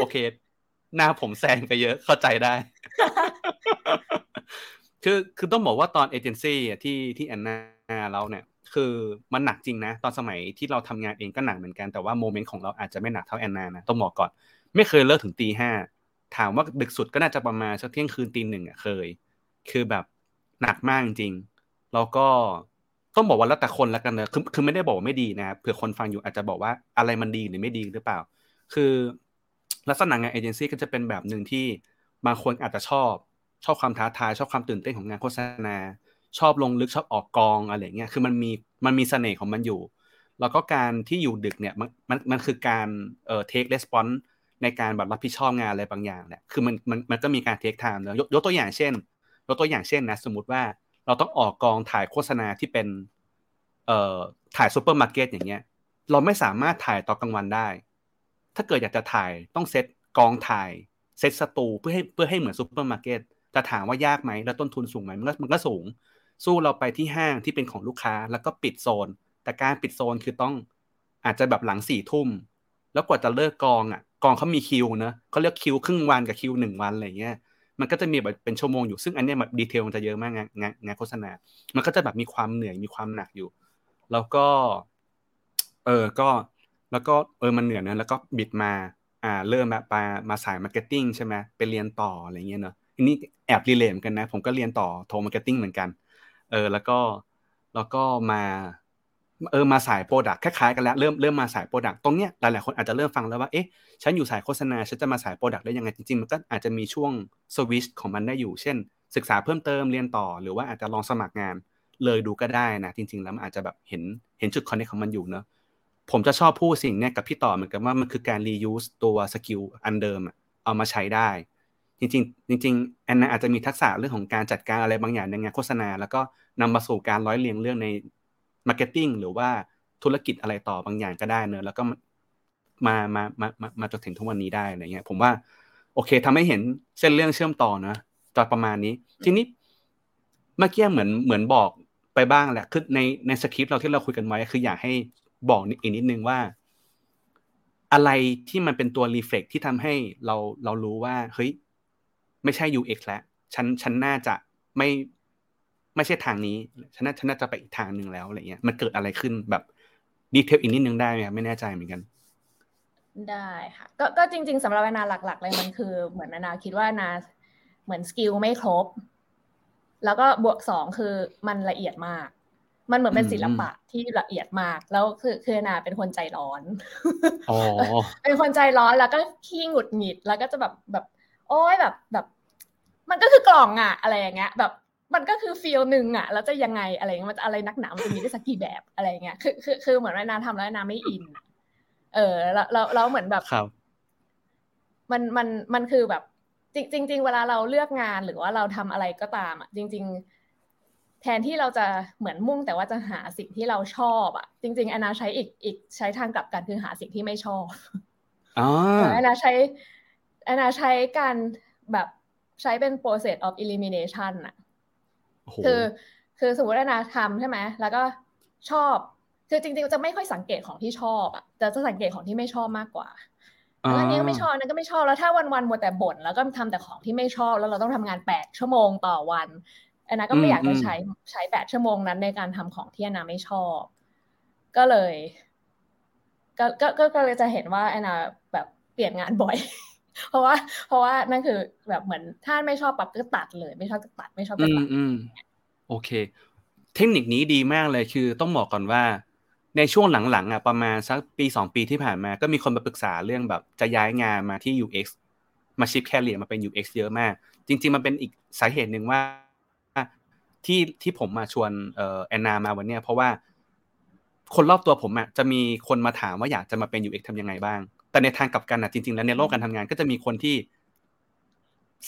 โอเค หน้าผมแซงไปเยอะเข้าใจได้ คือคือต้องบอกว่าตอนเอเจนซี่ที่ที่แอนนาเราเนี่ย คือมันหนักจริงนะ ตอนสมัยที่เราทำงานเองก็หนักเหมือนกันแต่ว่าโมเมนต์ของเราอาจจะไม่หนักเท่าแอนนานะต้องบอกก่อน ไม่เคยเลิกถึงตีห้าถามว่าดึกสุดก็น่าจะประมาณสักเที่ยงคืนตีหนึ่งอะเคย คือแบบหนักมากจริงแล้วก็ต้องบอกว่าแล้วแต่คนละกันนะคือคือไม่ได้บอกว่าไม่ดีนะเผื่อคนฟังอยู่อาจจะบอกว่าอะไรมันดีหรือไม่ดีหรือเปล่า คือลักษณะงานเอเจนซี่ก็จะเป็นแบบหนึ่งที่บางคนอาจจะชอบ ชอบความท้าทาย ชอบความตื่นเต้นของงานโฆษณา ชอบลงลึกชอบออกกองอะไรเงี้ยคือมันมีมันมีเสน่ห์ของมันอยู่ แล้วก็การที่อยู่ดึกเนี่ยมันมันมันคือการเอ่อ take response ในการแบบรับผิดชอบงานอะไรบางอย่างเนี่ยคือมันมันมันก็มีการเทคไทม์เนอะยกตัวอย่างเช่นยกตัวอย่างเช่นนะสมมติว่าเราต้องออกกองถ่ายโฆษณาที่เป็นเอ่อถ่ายซูเปอร์มาร์เก็ตอย่างเงี้ย เราไม่สามารถถ่ายตอนกลางวันได้ ถ้าเกิดอยากจะถ่ายต้องเซตกองถ่ายเซตสตูเพื่อให้เพื่อให้เหมือนซูเปอร์มาร์เก็ตจะถามว่ายากไหมแล้วต้นทุนสูงไหมมันก็มันก็สูง สู้เราไปที่ห้างที่เป็นของลูกค้าแล้วก็ปิดโซน แต่การปิดโซนคือต้องอาจจะแบบหลังสี่ทุ่มแล้วกว่าจะเลิกกองอะ กองเขามีคิวเนะเขาเรียกคิวครึ่งวันกับคิวหนึ่งวันอะไรเงี้ยมันก็จะมีแบบเป็นชั่วโมงอยู่ซึ่งอันนี้แบบ detail มันจะเยอะมากงานงานงานโฆษณา มันก็จะแบบมีความเหนื่อยมีความหนักอยู่ แล้วก็ เออก็แล้วก็เออมันเหนื่อยนะแล้วก็บิดมาอ่าเริ่มแบบมามาสาย marketing ใช่ไหมไปเรียนต่ออะไรเงี้ยเนาะอันนี้แอบ relate กันนะ ผมก็เรียนต่อโท marketing เหมือนกัน เออแล้วก็แล้วก็มา เออมาสาย product คล้ายๆกันแล้วเริ่มเริ่มมาสาย product ตรงเนี้ยหลายๆคนอาจจะเริ่มฟังแล้วว่าเอ๊ะฉันอยู่สายโฆษณาฉันจะมาสาย product ได้ยังไงจริงๆมันก็อาจจะมีช่วงสวิชของมันได้อยู่ เช่น ศึกษาเพิ่มเติมเรียนต่อ หรือว่าอาจจะลองสมัครงานเลยดูก็ได้นะจริง ๆ แล้วมันอาจจะแบบเห็นเห็นจุด connect ของมันอยู่เนอะผมจะชอบพูดสิ่งเนี้ยกับพี่ต่อเหมือนกันว่ามันคือการ reuse ตัว skill อันเดิมเอามาใช้ได้ จริงๆจริงๆแอนนาอาจจะมีทักษะเรื่องของการจัดการอะไรบางอย่างในงานโฆษณา แล้วก็นำมาสู่การร้อยเรียงเรื่องใน marketing หรือว่าธุรกิจอะไรต่อบางอย่างก็ได้เนอะแล้วก็มามามามามาจนถึงทุกวันนี้ได้อะไรเงี้ย ผมว่า โอเคทำให้เห็นเส้นเรื่องเชื่อมต่อนะตอนประมาณนี้ ทีนี้เมื่อกี้เหมือนเหมือนบอกไปบ้างแหละคือในในสคริปต์เราที่เราคุยกันไว้คืออยากให้บอกอีกนิดนึงว่า อะไรที่มันเป็นตัวรีเฟกที่ทำให้เราเรารู้ว่า เฮ้ย ไม่ใช่ UX แล้วฉันฉันน่าจะไม่ ไม่ใช่ทางนี้ฉันน่าฉันน่าจะไปอีกทางหนึ่งแล้วอะไรเงี้ยมันเกิดอะไรขึ้นแบบดีเทลอีกนิดนึงได้ไหมครับไม่แน่ใจเหมือนกัน ได้ค่ะก็ก็จริง ๆสำหรับนาหลัก ๆ เลยมันคือ เหมือนนาคิดว่านาเหมือนสกิลไม่ครบ แล้วก็บวกสองคือมันละเอียดมาก มันเหมือนเป็นศิลปะที่ละเอียดมาก แล้วคือคือนาเป็นคนใจร้อนเป็นคนใจร้อนแล้วก็ขี้หงุดหงิดแล้วก็จะแบบแบบ โอ้ยแบบแบบ มันก็คือกล่องอะอะไรอย่างเงี้ย แบบ มันก็คือฟีลหนึ่งอะแล้วจะยังไงอะไรเงี้ยมันจะอะไรนักหนามันจะมีได้สักกี่แบบอะไรเงี้ยคือคือคือเหมือนว่านาทำแล้วนาไม่อิน เออแล้วแล้วแล้วเหมือนแบบครับ มันมันมันคือแบบ จริงจริงๆเวลาเราเลือกงานหรือว่าเราทำอะไรก็ตามอะ จริง ๆ แทนที่เราจะเหมือนมุ่งแต่ว่าจะหาสิ่งที่เราชอบอะ จริงๆแอนนาใช้อีกอีกใช้ทางกลับกันคือหาสิ่งที่ไม่ชอบอ๋อแอนนาใช้แอนนาใช้การแบบใช้เป็น process of elimination อะโอ้โห คือคือสมมติแอนนาทำใช่ไหมแล้วก็ชอบคือจริงๆจะไม่ค่อยสังเกตของที่ชอบอะแต่จะสังเกตของที่ไม่ชอบมากกว่าแล้วอันนี้ก็ไม่ชอบอันนั้นก็ไม่ชอบแล้วถ้าวันๆมัวแต่บ่นแล้วก็ทำแต่ของที่ไม่ชอบแล้วเราต้องทำงานแปดชั่วโมงต่อวันแอนนาก็ไม่อยากจะใช้ใช้แปดชั่วโมงนั้นในการทำของที่แอนนาไม่ชอบ ก็เลย ก็ก็ก็ก็เลยจะเห็นว่าแอนนาแบบเปลี่ยนงานบ่อย เพราะว่า เพราะว่านั่นคือแบบเหมือนถ้าไม่ชอบปรับก็ตัดเลย ไม่ชอบก็ตัดไม่ชอบก็ตัดโอเค เทคนิคนี้ดีมากเลยคือต้องบอกก่อนว่า ในช่วงหลังๆอะประมาณสักปีสองปีที่ผ่านมา ก็มีคนมาปรึกษาเรื่องแบบจะย้ายงานมาที่ UX มาชิปแคเรียมาเป็น UX เยอะมาก จริง ๆ มันเป็นอีกสาเหตุหนึ่งว่าที่ที่ผมมาชวนเอ่อแอนนามาวันเนี้ยเพราะว่าคนรอบตัวผมอะจะมีคนมาถามว่าอยากจะมาเป็น UX ทำยังไงบ้าง แต่ในทางกลับกันอะจริงๆแล้วในโลกการทำงานก็จะมีคนที่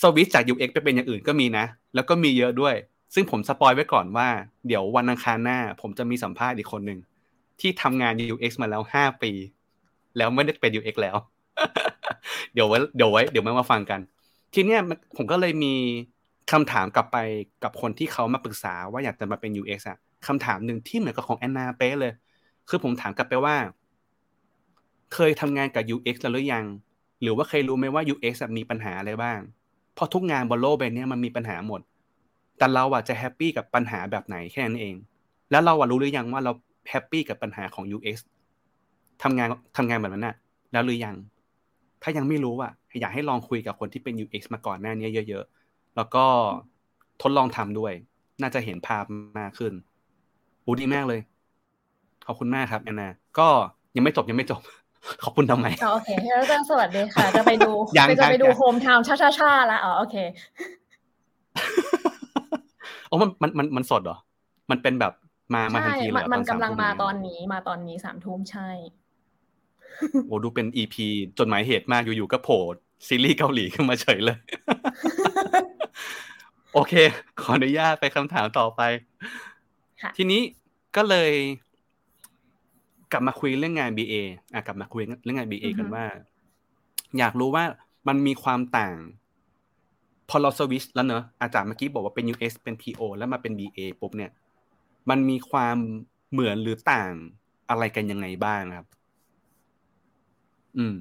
สวิตจาก UX ไปเป็นอย่างอื่นก็มีนะ แล้วก็มีเยอะด้วย ซึ่งผมสปอยไว้ก่อนว่า เดี๋ยววันอังคารหน้า ผมจะมีสัมภาษณ์อีกคนหนึ่งที่ทำงาน UX มาแล้วห้าปี แล้วไม่ได้เป็น UX แล้ว เดี๋ยวไว้เดี๋ยวไว้เดี๋ยวมามาฟังกัน ทีเนี้ยผมก็เลยมีคำถามกลับไปกับคนที่เขามาปรึกษาว่าอยากจะมาเป็น UX อะคำถามหนึ่งที่เหมือนกับของแอนนาเป๊ะเลย คือผมถามกลับไปว่า เคยทำงานกับ UX แล้วหรือยัง หรือว่าเคยรู้ไหมว่า UX มีปัญหาอะไรบ้าง เพราะทุกงานบนโลกใบเนี้ยมันมีปัญหาหมด แต่เราอะจะ happy กับปัญหาแบบไหนแค่นั้นเอง แล้วเราอะรู้หรือยังว่าเรา happy กับปัญหาของ UX ทำงานทำงานแบบนั้นน่ะ แล้วหรือยัง ถ้ายังไม่รู้อะอยากให้ลองคุยกับคนที่เป็น UX มาก่อนหน้านี้เยอะ ๆ แล้วก็ทดลองทำด้วย น่าจะเห็นภาพมากขึ้นอูดีมากเลย ขอบคุณมากครับแอนนา ก็ยังไม่จบยังไม่จบ ขอบคุณทำไมอ๋อโอเคแล้วก็สวัสดีค่ะ จะไปดูยังจะไปดูยังโฮมทาวน์ชาชาชาแล้วอ๋อโอเคอ๋อมันมันมันมันสดเหรอ มันเป็นแบบมามาทันใช่ทีเลยมันเหรอมันตอนสามกำลังทุ่มมาย่งเงี้ยตอนนี้มาตอนนี้สามทุ่มใช่ โอ้ดูเป็นอีพีจดหมายเหตุมากอยู่ๆก็โผล่ซีรีส์เกาหลีขึ้นมาเฉยเลย โอเค ขออนุญาตไปคำถามต่อไปค่ะทีนี้ก็เลย กลับมาคุยเรื่องงาน BA อะกลับมาคุยเรื่องงาน BA กันว่า อยากรู้ว่ามันมีความต่าง พอเราสวิชแล้วเนอะอาจารย์เมื่อกี้บอกว่าเป็น US เป็น PO แล้วมาเป็น BA ปุ๊บเนี่ย มันมีความเหมือนหรือต่างอะไรกันยังไงบ้างครับ อืม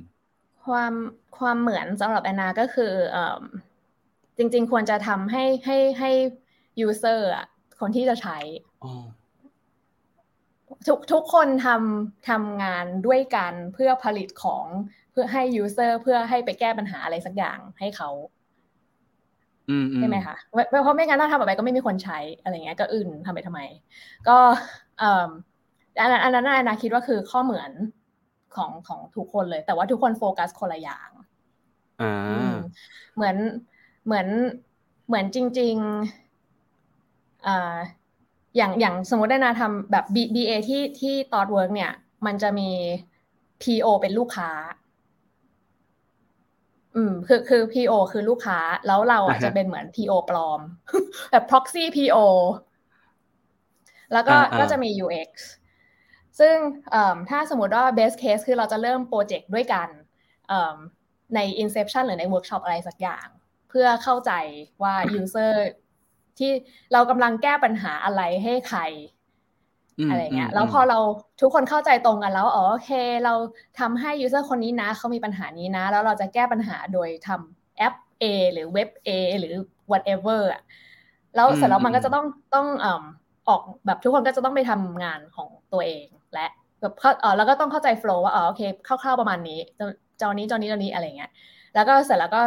ความความเหมือนสำหรับแอนนาก็คือเอิ่มจริง ๆ ควรจะทำให้ให้ให้ user อะคนที่จะใช้อ๋อ ทุกทุกคนทำทำงานด้วยกันเพื่อผลิตของเพื่อให้ user เพื่อให้ไปแก้ปัญหาอะไรสักอย่างให้เขาอืมอืมใช่ไหมคะเพราะเพราะไม่งั้นถ้าทำแบบไปก็ไม่มีคนใช้อะไรเงี้ยก็อื่นทำไปทำไม ก็เอ่ออันนั้นอันนั้นแอนนาคิดว่าคือข้อเหมือนของของทุกคนเลย แต่ว่าทุกคนโฟกัสคนละอย่างอ่าอืมเหมือนเหมือนเหมือนจริง ๆ อ่าอย่างอย่างสมมติแอนนาทำแบบ B BA ที่ที่ ThoughtWorks เนี่ย มันจะมี PO เป็นลูกค้า อืม คือคือ P O คือลูกค้า แล้วเราอะอ่าฮะจะเป็นเหมือน P O ปลอม แบบ proxy P O แล้วก็อ่าอ่าก็จะมี UX ซึ่งเอิ่มถ้าสมมติว่า best case คือเราจะเริ่มโปรเจกต์ด้วยกันเอิ่มใน inception หรือใน workshop อะไรสักอย่าง เพื่อเข้าใจว่า user ที่เรากำลังแก้ปัญหาอะไรให้ใครมอะไรเงี้ยมแล้วพอเราทุกคนเข้าใจตรงกันแล้วอ๋อโอเค เราทำให้ user คนนี้นะเขามีปัญหานี้นะ แล้วเราจะแก้ปัญหาโดยทำแอป A หรือเว็บ A หรือ whatever อะแล้วเสร็จแล้วมันก็จะต้องต้องเอ่มออกแบบทุกคนก็จะต้องไปทำงานของตัวเองและแบบเข้าเออแล้วก็ต้องเข้าใจ flow ว่าอ๋อโอเคคร่าวๆประมาณนี้จอจอนี้จอนี้จอนี้อะไรเงี้ยแล้วก็เสร็จแล้วก็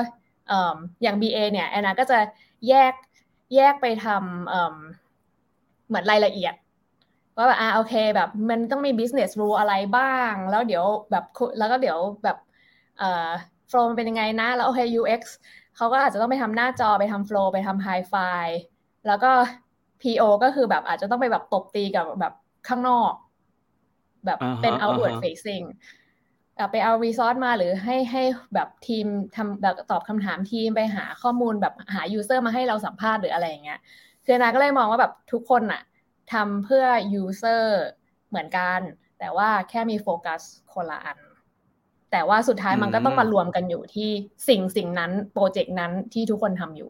เอ่มอย่าง BA เนี่ยแอนนาก็จะแยก แยกไปทำเอ่มเหมือนรายละเอียดว่าแบบอ่าโอเคแบบมันต้องมี business rule อะไรบ้าง แล้วเดี๋ยวแบบคุแล้วก็เดี๋ยวแบบเอ่อ flow มันเป็นยังไงนะ แล้วโอเค UX เขาก็อาจจะต้องไปทำหน้าจอไปทำ flow ไปทำ hi-fi แล้วก็ PO ก็คือแบบอาจจะต้องไปแบบตบตีกับแบบข้างนอก แบบเป็นอ่าฮะ outward อ่าฮะ facing ไปเอา resource มาหรือให้ให้แบบทีมทำแบบตอบคำถามทีมไปหาข้อมูลแบบหา user มาให้เราสัมภาษณ์หรืออะไรอย่างเงี้ยคือนาก็เลยมองว่าแบบทุกคนอะทำเพื่อยูเซอร์เหมือนกัน แต่ว่าแค่มีโฟกัสคนละอัน แต่ว่าสุดท้ายมันก็ต้องมารวมกันอยู่ที่สิ่งสิ่งนั้นโปรเจกต์นั้นที่ทุกคนทำอยู่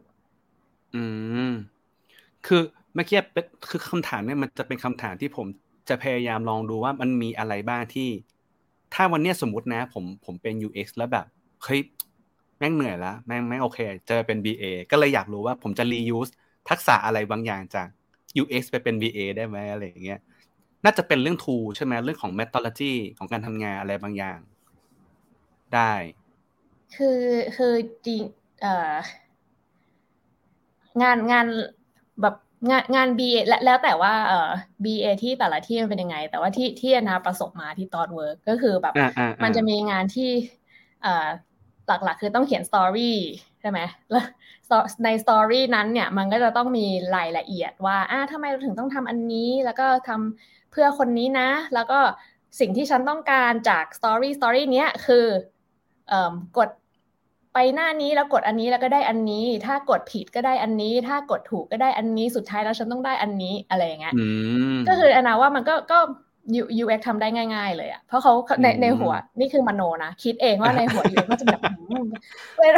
อืม คือเมื่อกี้เป็นคือคำถามเนี่ยมันจะเป็นคำถามที่ผมจะพยายามลองดูว่ามันมีอะไรบ้างที่ ถ้าวันเนี้ยสมมตินะ ผมผมเป็น UX แล้วแบบเฮ้ยแม่งเหนื่อยแล้วแม่งไม่โอเค เจะเป็น BA ก็เลยอยากรู้ว่าผมจะ reuse ทักษะอะไรบางอย่างจาก UX ไปเป็น BA ได้ไหมอะไรอย่างเงี้ยน่าจะเป็นเรื่อง tool ใช่ไหมเรื่องของ methodology ของการทำงานอะไรบางอย่าง ได้ คือคือจริงเอ่องานงานแบบ งานงาน BA และแล้วแต่ว่าเอ่อ BA ที่แต่ละที่มันเป็นยังไง แต่ว่าที่ที่นาประสบมาที่ตอนเวิร์กก็คือแบบอ่าอ่าอ่ามันจะมีงานที่เอ่อหลักๆ คือต้องเขียน story ใช่ไหมแล้วใน story นั้นเนี่ยมันก็จะต้องมีรายละเอียดว่าอ่าทำไมเราถึงต้องทำอันนี้ แล้วก็ทำเพื่อคนนี้นะ แล้วก็สิ่งที่ฉันต้องการจาก story story เนี้ยคือเอ่อกด ไปหน้านี้แล้วกดอันนี้แล้วก็ได้อันนี้ ถ้ากดผิดก็ได้อันนี้ ถ้ากดถูกก็ได้อันนี้สุดท้ายแล้วฉันต้องได้อันนี้อะไรอย่างเงี้ยอืมก็คือแอนนาว่ามันก็ก็ U- UX ทำได้ง่าย ๆ เลยอะเพราะเขาในอืมในหัวนี่คือมโนนะ คิดเองว่าในหัว UX ก็จะแบบอืมเป็น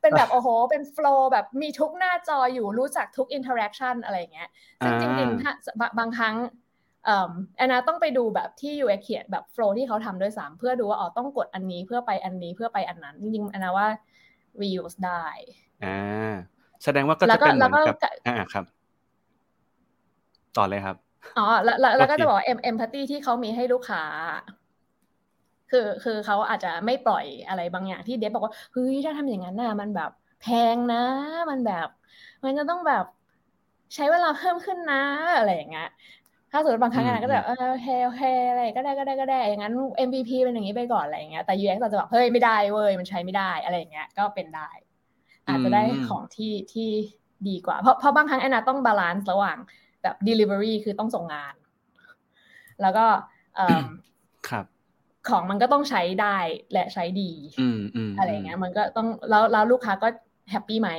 เป็นแบบโอ้โห เป็น flow แบบมีทุกหน้าจออยู่รู้จักทุก interaction อะไรอย่างเงี้ยซึ่งจริงๆถ้าบางบางครั้งเอ่อแอนนาต้องไปดูแบบที่ UX เขียนแบบ flow ที่เขาทำด้วยซ้ำเพื่อดูว่าอ๋อต้องกดอันนี้เพื่อไปอันนี้เพื่อไปอันนั้น จริงๆแอนนาว่า reuse ได้อ่าแสดงว่าก็จะแล้วก็เป็นเหมือนแล้วก็กับอ่าครับ ต่อเลยครับอ๋อแล้วแล้วแล้วก็โอเคจะบอกว่าเอ็มพัตตีที่เขามีให้ลูกค้า คือคือเขาอาจจะไม่ปล่อยอะไรบางอย่างที่เดฟบอกว่าเฮ้ยถ้าทำอย่างนั้นน่ะมันแบบแพงนะ มันแบบ มันจะต้องแบบใช้เวลาเพิ่มขึ้นนะ อะไรอย่างเงี้ย ถ้าสมมติบางครั้งอืมนะก็จะแบบเออโอเคโอเคอะไรก็ได้ก็ได้ก็ได้อย่างนั้น MVP เป็นอย่างนี้ไปก่อนอะไรอย่างเงี้ยแต่ UX เราจะแบบเฮ้ยไม่ได้เว้ยมันใช้ไม่ได้อะไรอย่างเงี้ยก็เป็นได้ อาจจะได้ของที่ที่ดีกว่า เพราะเพราะบางครั้งแอนนาต้อง balance ระหว่างแบบ delivery คือต้องส่งงาน แล้วก็เอิ่มครับ ของมันก็ต้องใช้ได้และใช้ดีอืมอืมอะไรอย่างเงี้ย มันก็ต้องแล้วแล้วลูกค้าก็ happy ไหม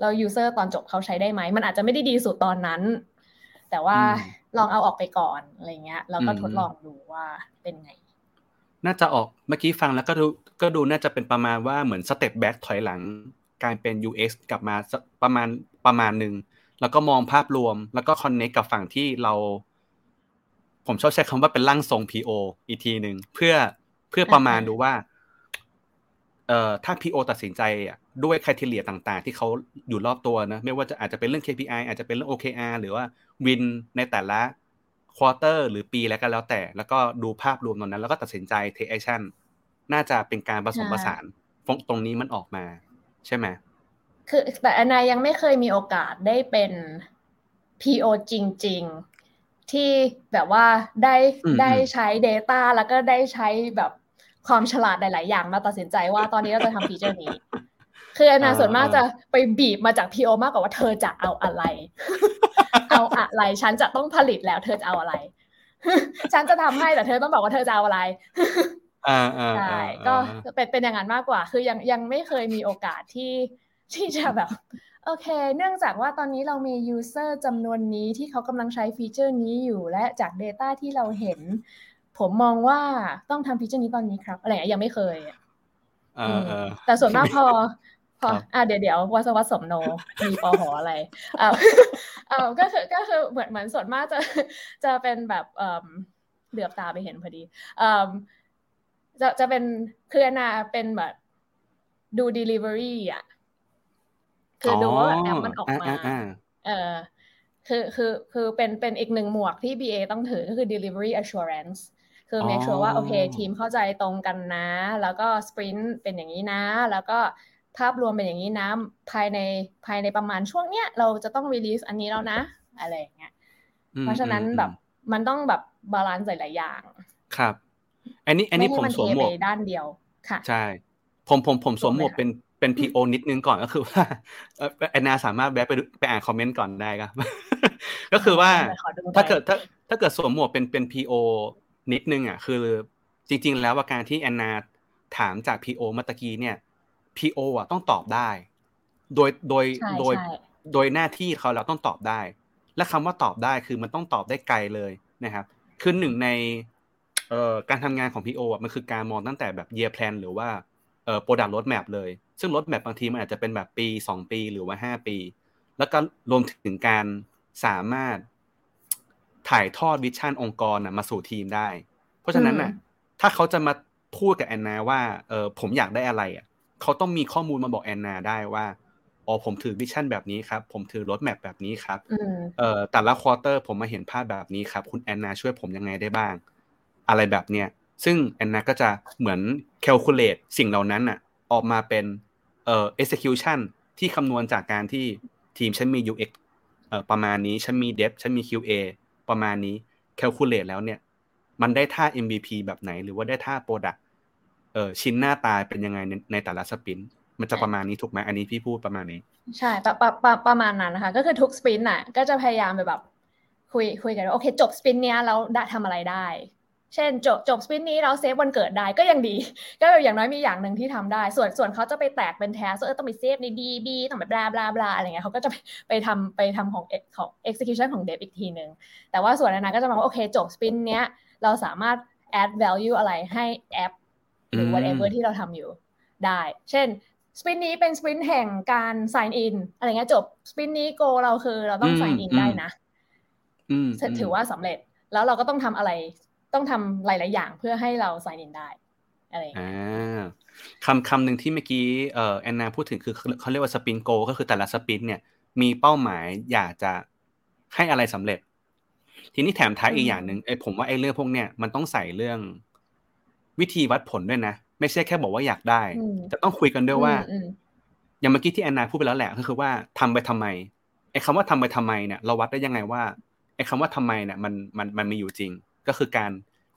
แล้ว user ตอนจบเขาใช้ได้ไหม มันอาจจะไม่ได้ดีสุดตอนนั้น แต่ว่า ลองเอาออกไปก่อนอะไรเงี้ยแล้วก็ทดลองดูว่าเป็นไง น่าจะออกเมื่อกี้ฟังแล้วก็ดูก็ดูน่าจะเป็นประมาณว่าเหมือน step back ถอยหลัง การเป็น UX กลับมาประมาณประมาณหนึ่งแล้วก็มองภาพรวม แล้วก็คอนเน c กกับฝั่งที่เรา ผมชอบใช้คำว่าเป็นร่างทรง PO อีกทีหนึ่งเพื่อเพื่อประมาณดูว่า เอ่อถ้า PO ตัดสินใจอะ ด้วย criteria ต่างๆ ที่เขาอยู่รอบตัวนะไม่ว่าจะอาจจะเป็นเรื่อง KPI อาจจะเป็นเรื่อง OKR หรือว่า win ในแต่ละ quarter หรือปีแล้วก็แล้วแต่ แล้วก็ดูภาพรวมตรงนั้น แล้วก็ตัดสินใจ take action น่าจะเป็นการผสมผสานตรงนี้มันออกมา ใช่ไหมคือแต่อนนายังไม่เคยมีโอกาสได้เป็น PO จริง ๆ ที่แบบว่าได้อืมได้อืมใช้ Data แล้วก็ได้ใช้แบบความฉลาดหลาย ๆ อย่างมาตัดสินใจว่าตอนนี้เราจะทำฟีเจอร์นี้ คืออนนาส่วนมากจะไปบีบมาจาก PO มากกว่าว่าเธอจะเอาอะไร เอาอะไร ฉันจะต้องผลิตแล้ว เธอจะเอาอะไร ฉันจะทำให้แต่เธอต้องบอกว่าเธอจะเอาอะไรอ่าอ่าใช่อ่าก็อ่าเป็นเป็นอย่างนั้นมากกว่า คือยังยังไม่เคยมีโอกาสที่ที่จะแบบ โอเค เนื่องจากว่าตอนนี้เรามี user จำนวนนี้ที่เขากำลังใช้ฟีเจอร์นี้อยู่และจาก Data ที่เราเห็น ผมมองว่าต้องทำฟีเจอร์นี้ตอนนี้ครับ อะไรอย่างเงี้ยยังไม่เคยอะเออเออแต่ส่วนมากพอ พอครับอะเดี๋ยวเดี๋ยววัสวัสสมโนมีปอหออะไรเอ่าเอ่าก็คือก็คือเหมือนเหมือนส่วนมากจะจะเป็นแบบเอ่อเหลือบตาไปเห็นพอดีเอ่อจะจะเป็นคืออนนาเป็นแบบดู delivery อะคือดูว่าแบบแอปมันออกมาอ่อ่เออคือคือคือเป็นเป็นอีกหนึ่งหมวกที่ BA ต้องถือก็คือ delivery assurance คือ make sure ว่าโอเค ทีมเข้าใจตรงกันนะ แล้วก็ sprint เป็นอย่างนี้นะ แล้วก็ ภาพรวมเป็นอย่างนี้นะภายในภายในประมาณช่วงเนี้ยเราจะต้อง release อันนี้แล้วนะ อะไรอย่างเงี้ยอืมเพราะฉะนั้นอืมแบบมันต้องแบบบาลานซ์หลายๆอย่าง ครับ อันนี้อันนี้ไให้ผมมันสวมเทหมไปวกด้านเดียวค่ะ ใช่ ผมผมผมสวมหมวกสวมเลยค่ะเป็นเป็นพีโอนิดนึงก่อนก็คือว่าเอ่อแอนนาสามารถแวะไปดูไปอ่านคอมเมนต์ก่อนได้ครับก็คือว่าขอดูหน่อยถ้าเกิดถ้าถ้าเกิดสวมหมวกเป็นเป็นพีโอนิดนึงอะคือจริง ๆ แล้วว่าการที่แอนนาถามจากพีโอเมื่อกี้เนี่ย พีโออะต้องตอบได้ โดยโดยโดยโดยหน้าที่เขาแล้วต้องตอบได้ และคำว่าตอบได้คือมันต้องตอบได้ไกลเลยนะครับคือหนึ่งในเอ่อการทำงานของพีโออะมันคือการมองตั้งแต่แบบ year plan หรือว่าเอ่อ product roadmap เลย ซึ่ง roadmap บางทีมันอาจจะเป็นแบบปีสองปีหรือว่าห้าปี แล้วก็รวมถึงการสามารถถ่ายทอด vision องค์กรนะมาสู่ทีมได้ เพราะฉะนั้นน่ะถ้าเขาจะมาพูดกับแอนนาว่าเออผมอยากได้อะไรอะ เขาต้องมีข้อมูลมาบอกแอนนาได้ว่าอ๋อผมถือ vision แบบนี้ครับ ผมถือ roadmap แบบนี้ครับเอ่อแต่ละ quarter ผมมาเห็นภาพแบบนี้ครับ คุณแอนนาช่วยผมยังไงได้บ้าง อะไรแบบเนี้ยซึ่งแอนนาก็จะเหมือน calculate สิ่งเหล่านั้นอะ ออกมาเป็นเอ่อ execution ที่คำนวณจากการที่ทีมฉันมี UX เอ่อประมาณนี้ฉันมี Dev ฉันมี QA ประมาณนี้ calculate แล้วเนี่ย มันได้ท่า MVP แบบไหน หรือว่าได้ท่า Product เออชิ้นหน้าตาเป็นยังไงในในแต่ละ sprint มันจะประมาณนี้ถูกไหมอันนี้พี่พูดประมาณนี้ ใช่ประประประประมาณนั้นนะคะ ก็คือทุก sprint น่ะ ก็จะพยายามไปแบบ คุยคุยกันว่าโอเค จบ sprint เนี้ยเราได้ทำอะไรได้ เช่นจบจบ sprint นี้เรา save วันเกิดได้ก็ยังดี ก็อย่างน้อยมีอย่างหนึ่งที่ทำได้ ส่วนส่วนเขาจะไปแตกเป็น task เออต้องไป save ใน DB ต้องแบบ blah blah blah อะไรเงี้ยเขาก็จะไปไปทำไปทำของของ execution ของเดฟอีกทีหนึ่งแต่ว่าส่วนนั้นก็จะมองว่าโอเคจบสปินเนี้ยเราสามารถ add value อะไรให้แอป หรือ whatever ที่เราทำอยู่ได้ เช่นสปินนี้เป็นสปินแห่งการ sign in อะไรเงี้ยจบสปินนี้โกเราคือเราต้อง sign in ได้นะถือว่าสำเร็จแล้วเราก็ต้องทำอะไรต้องทำหลาย ๆ อย่างเพื่อให้เรา sign in ได้อะไรอ่าคำคำหนึ่งที่เมื่อกี้เอ่อแอนนาพูดถึงคือเขาเรียกว่าสปินโกก็คือแต่ละสปินเนี่ยมีเป้าหมายอยากจะให้อะไรสำเร็จ ทีนี้แถมท้ายอีกอย่างหนึ่งไอ้ผมว่าไอ้เรื่องพวกเนี้ยมันต้องใส่เรื่อง วิธีวัดผลด้วยนะ ไม่ใช่แค่บอกว่าอยากได้แต่ต้องคุยกันด้วยว่า อย่างเมื่อกี้ที่แอนนาพูดไปแล้วแหละก็คือว่าทำไปทำไมไอ้คาว่าทำไปทำไมเนี่ยเราวัดได้ยังไงว่าไอ้คาว่าทำไมเนี่ยมันมันมันมีอยู่จริง ก็คือการ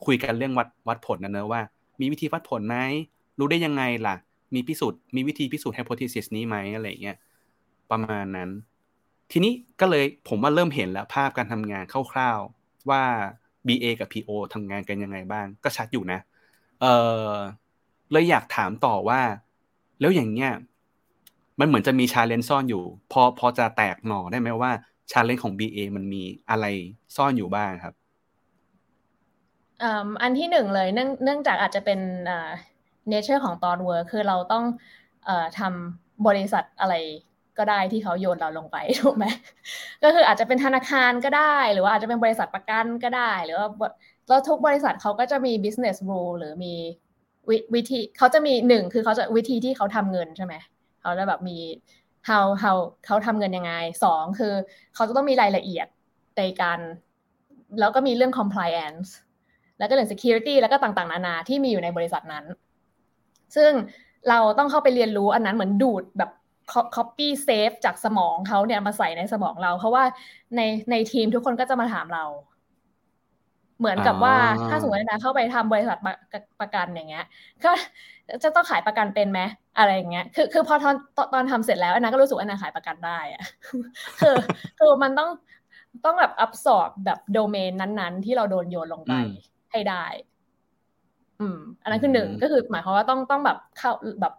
คุยกันเรื่องวัดวัดผลนะเนอะว่า มีวิธีวัดผลไหมรู้ได้ยังไงล่ะ มีพิสูจน์มีวิธีพิสูจน์ hypothesis นี้ไหมอะไรเงี้ยประมาณนั้น ทีนี้ก็เลยผมว่าเริ่มเห็นแล้วภาพการทำงานคร่าวๆว่า BA กับ PO ทำงานกันยังไงบ้าง ก็ชัดอยู่นะ เออเลยอยากถามต่อว่า แล้วอย่างเงี้ยมันเหมือนจะมี challenge ซ่อนอยู่ พอพอจะแตกหน่อได้ไหมว่า challenge ของ BA มันมีอะไรซ่อนอยู่บ้างครับอันที่หนึ่งเลยเนื่องเนื่องจากอาจจะเป็น nature ของตอนเวิร์คือเราต้องอทำบริษัทอะไรก็ได้ที่เขาโยนเราลงไปถูกไหมก็คืออาจจะเป็นธนาคารก็ได้ หรือว่าอาจจะเป็นบริษัทประกันก็ได้ หรือว่า แล้วทุกบริษัทเขาก็จะมี business rule หรือมีวิธีเขาจะมีหนึ่งคือเขาจะวิธีที่เขาทำเงินใช่ไหมเขาจะแบบมี how how เขาทำเงินยังไงสองคือเขาจะต้องมีรายละเอียดในการแล้วก็มีเรื่อง compliance แล้วก็เรื่อง security แล้วก็ต่างๆ นานาที่มีอยู่ในบริษัทนั้น ซึ่งเราต้องเข้าไปเรียนรู้อันนั้นเหมือนดูดแบบ copy save จากสมองเขาเนี่ยมาใส่ในสมองเรา เพราะว่าในในทีมทุกคนก็จะมาถามเรา เหมือนกับว่าถ้าสมมตินะเข้าไปทำบริษัทประกันอย่างเงี้ย ก็จะต้องขายประกันเป็นไหมอะไรอย่างเงี้ย คือคือพอตอนตอนทำเสร็จแล้วอันนั้นก็รู้สึกว่าอันนั้นขายประกันได้อะคือคือมันต้องต้องแบบอับสอบแบบโดเมนนั้นๆ ที่เราโดนโยนลงไปให้ได้ อืม อันนั้นคือหนึ่งก็คือหมายความว่าต้องต้องแบบเข้าแบบ